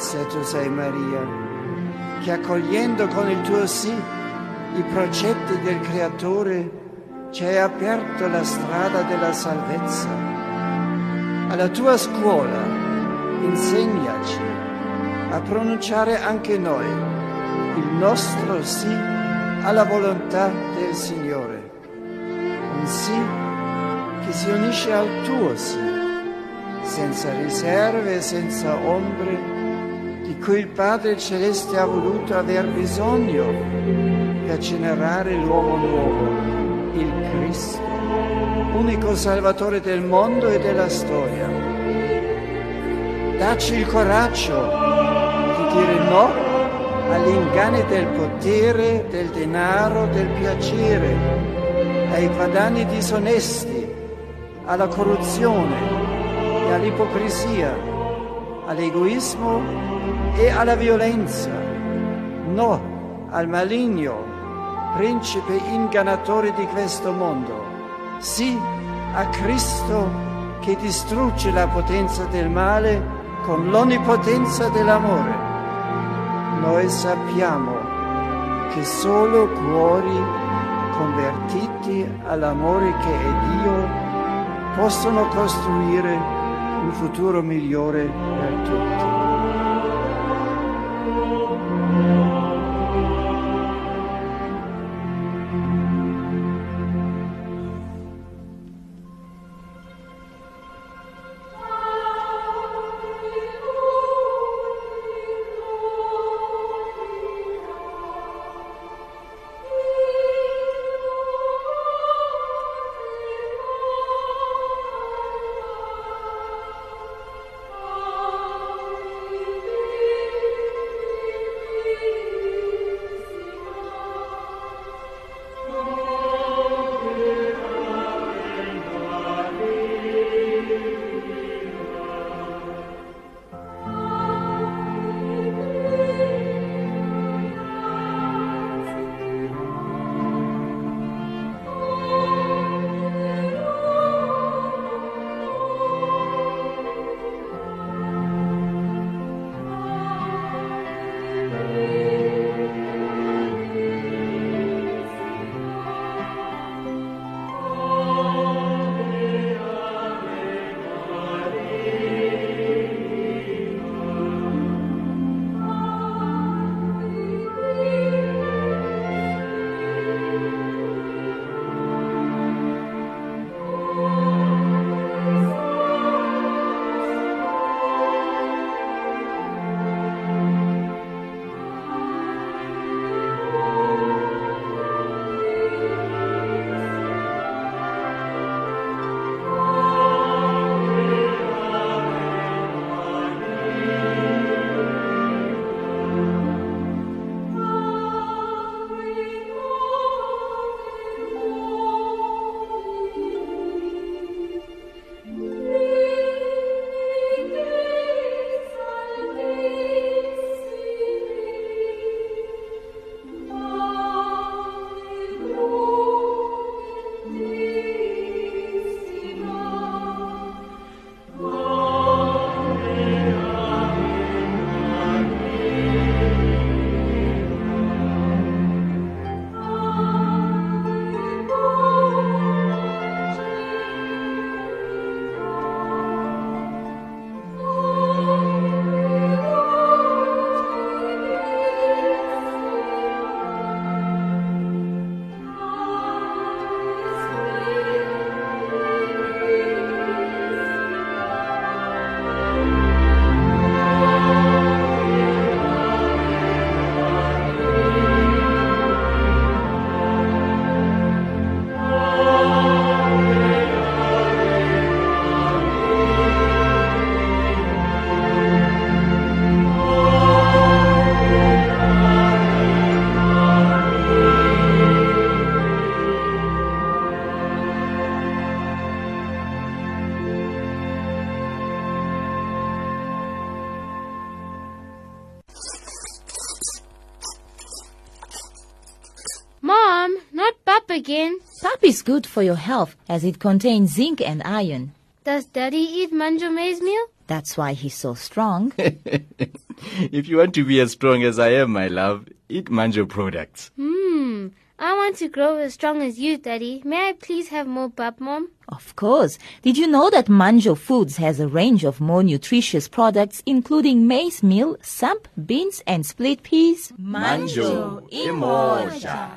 Di grazia tu sei Maria, che accogliendo con il tuo sì i progetti del Creatore ci hai aperto la strada della salvezza. Alla tua scuola insegnaci a pronunciare anche noi il nostro sì alla volontà del Signore. Un sì che si unisce al tuo sì, senza riserve senza ombre, cui il Padre Celeste ha voluto aver bisogno per generare l'uomo nuovo, il Cristo, unico Salvatore del mondo e della storia. Dacci il coraggio di dire no agli inganni del potere, del denaro, del piacere, ai guadagni disonesti, alla corruzione e all'ipocrisia, all'egoismo e alla violenza. No al maligno, principe ingannatore di questo mondo. Sì a Cristo che distrugge la potenza del male con l'onnipotenza dell'amore. Noi sappiamo che solo cuori convertiti all'amore che è Dio possono costruire un futuro migliore per tutti. Is good for your health as it contains zinc and iron. Does Daddy eat manjo maize meal? That's why he's so strong. if you want to be as strong as I am, my love, eat Manjo products. Hmm. I want to grow as strong as you, Daddy. May I please have more bub, Mom? Of course. Did you know that Manjo Foods has a range of more nutritious products, including maize meal, samp, beans, and split peas? Manjo Imosha.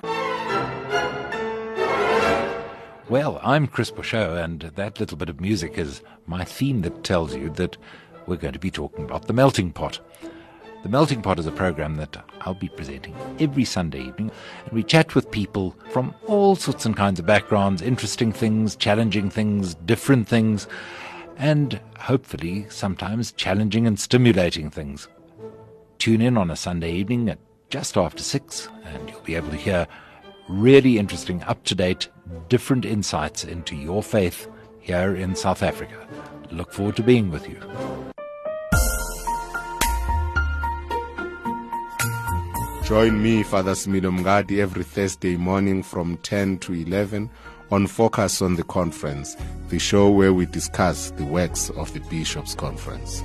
Well, I'm Chris Bouchot, and that little bit of music is my theme that tells you that we're going to be talking about the melting pot. The Melting Pot is a program that I'll be presenting every Sunday evening, and we chat with people from all sorts and kinds of backgrounds, interesting things, challenging things, different things, and hopefully sometimes challenging and stimulating things. Tune in on a Sunday evening at just after six, and you'll be able to hear really interesting, up to date, different insights into your faith here in South Africa. Look forward to being with you. Join me, Father Smido Mgadi, every Thursday morning from 10 to 11 on Focus on the Conference, the show where we discuss the works of the Bishops' Conference.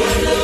Italy.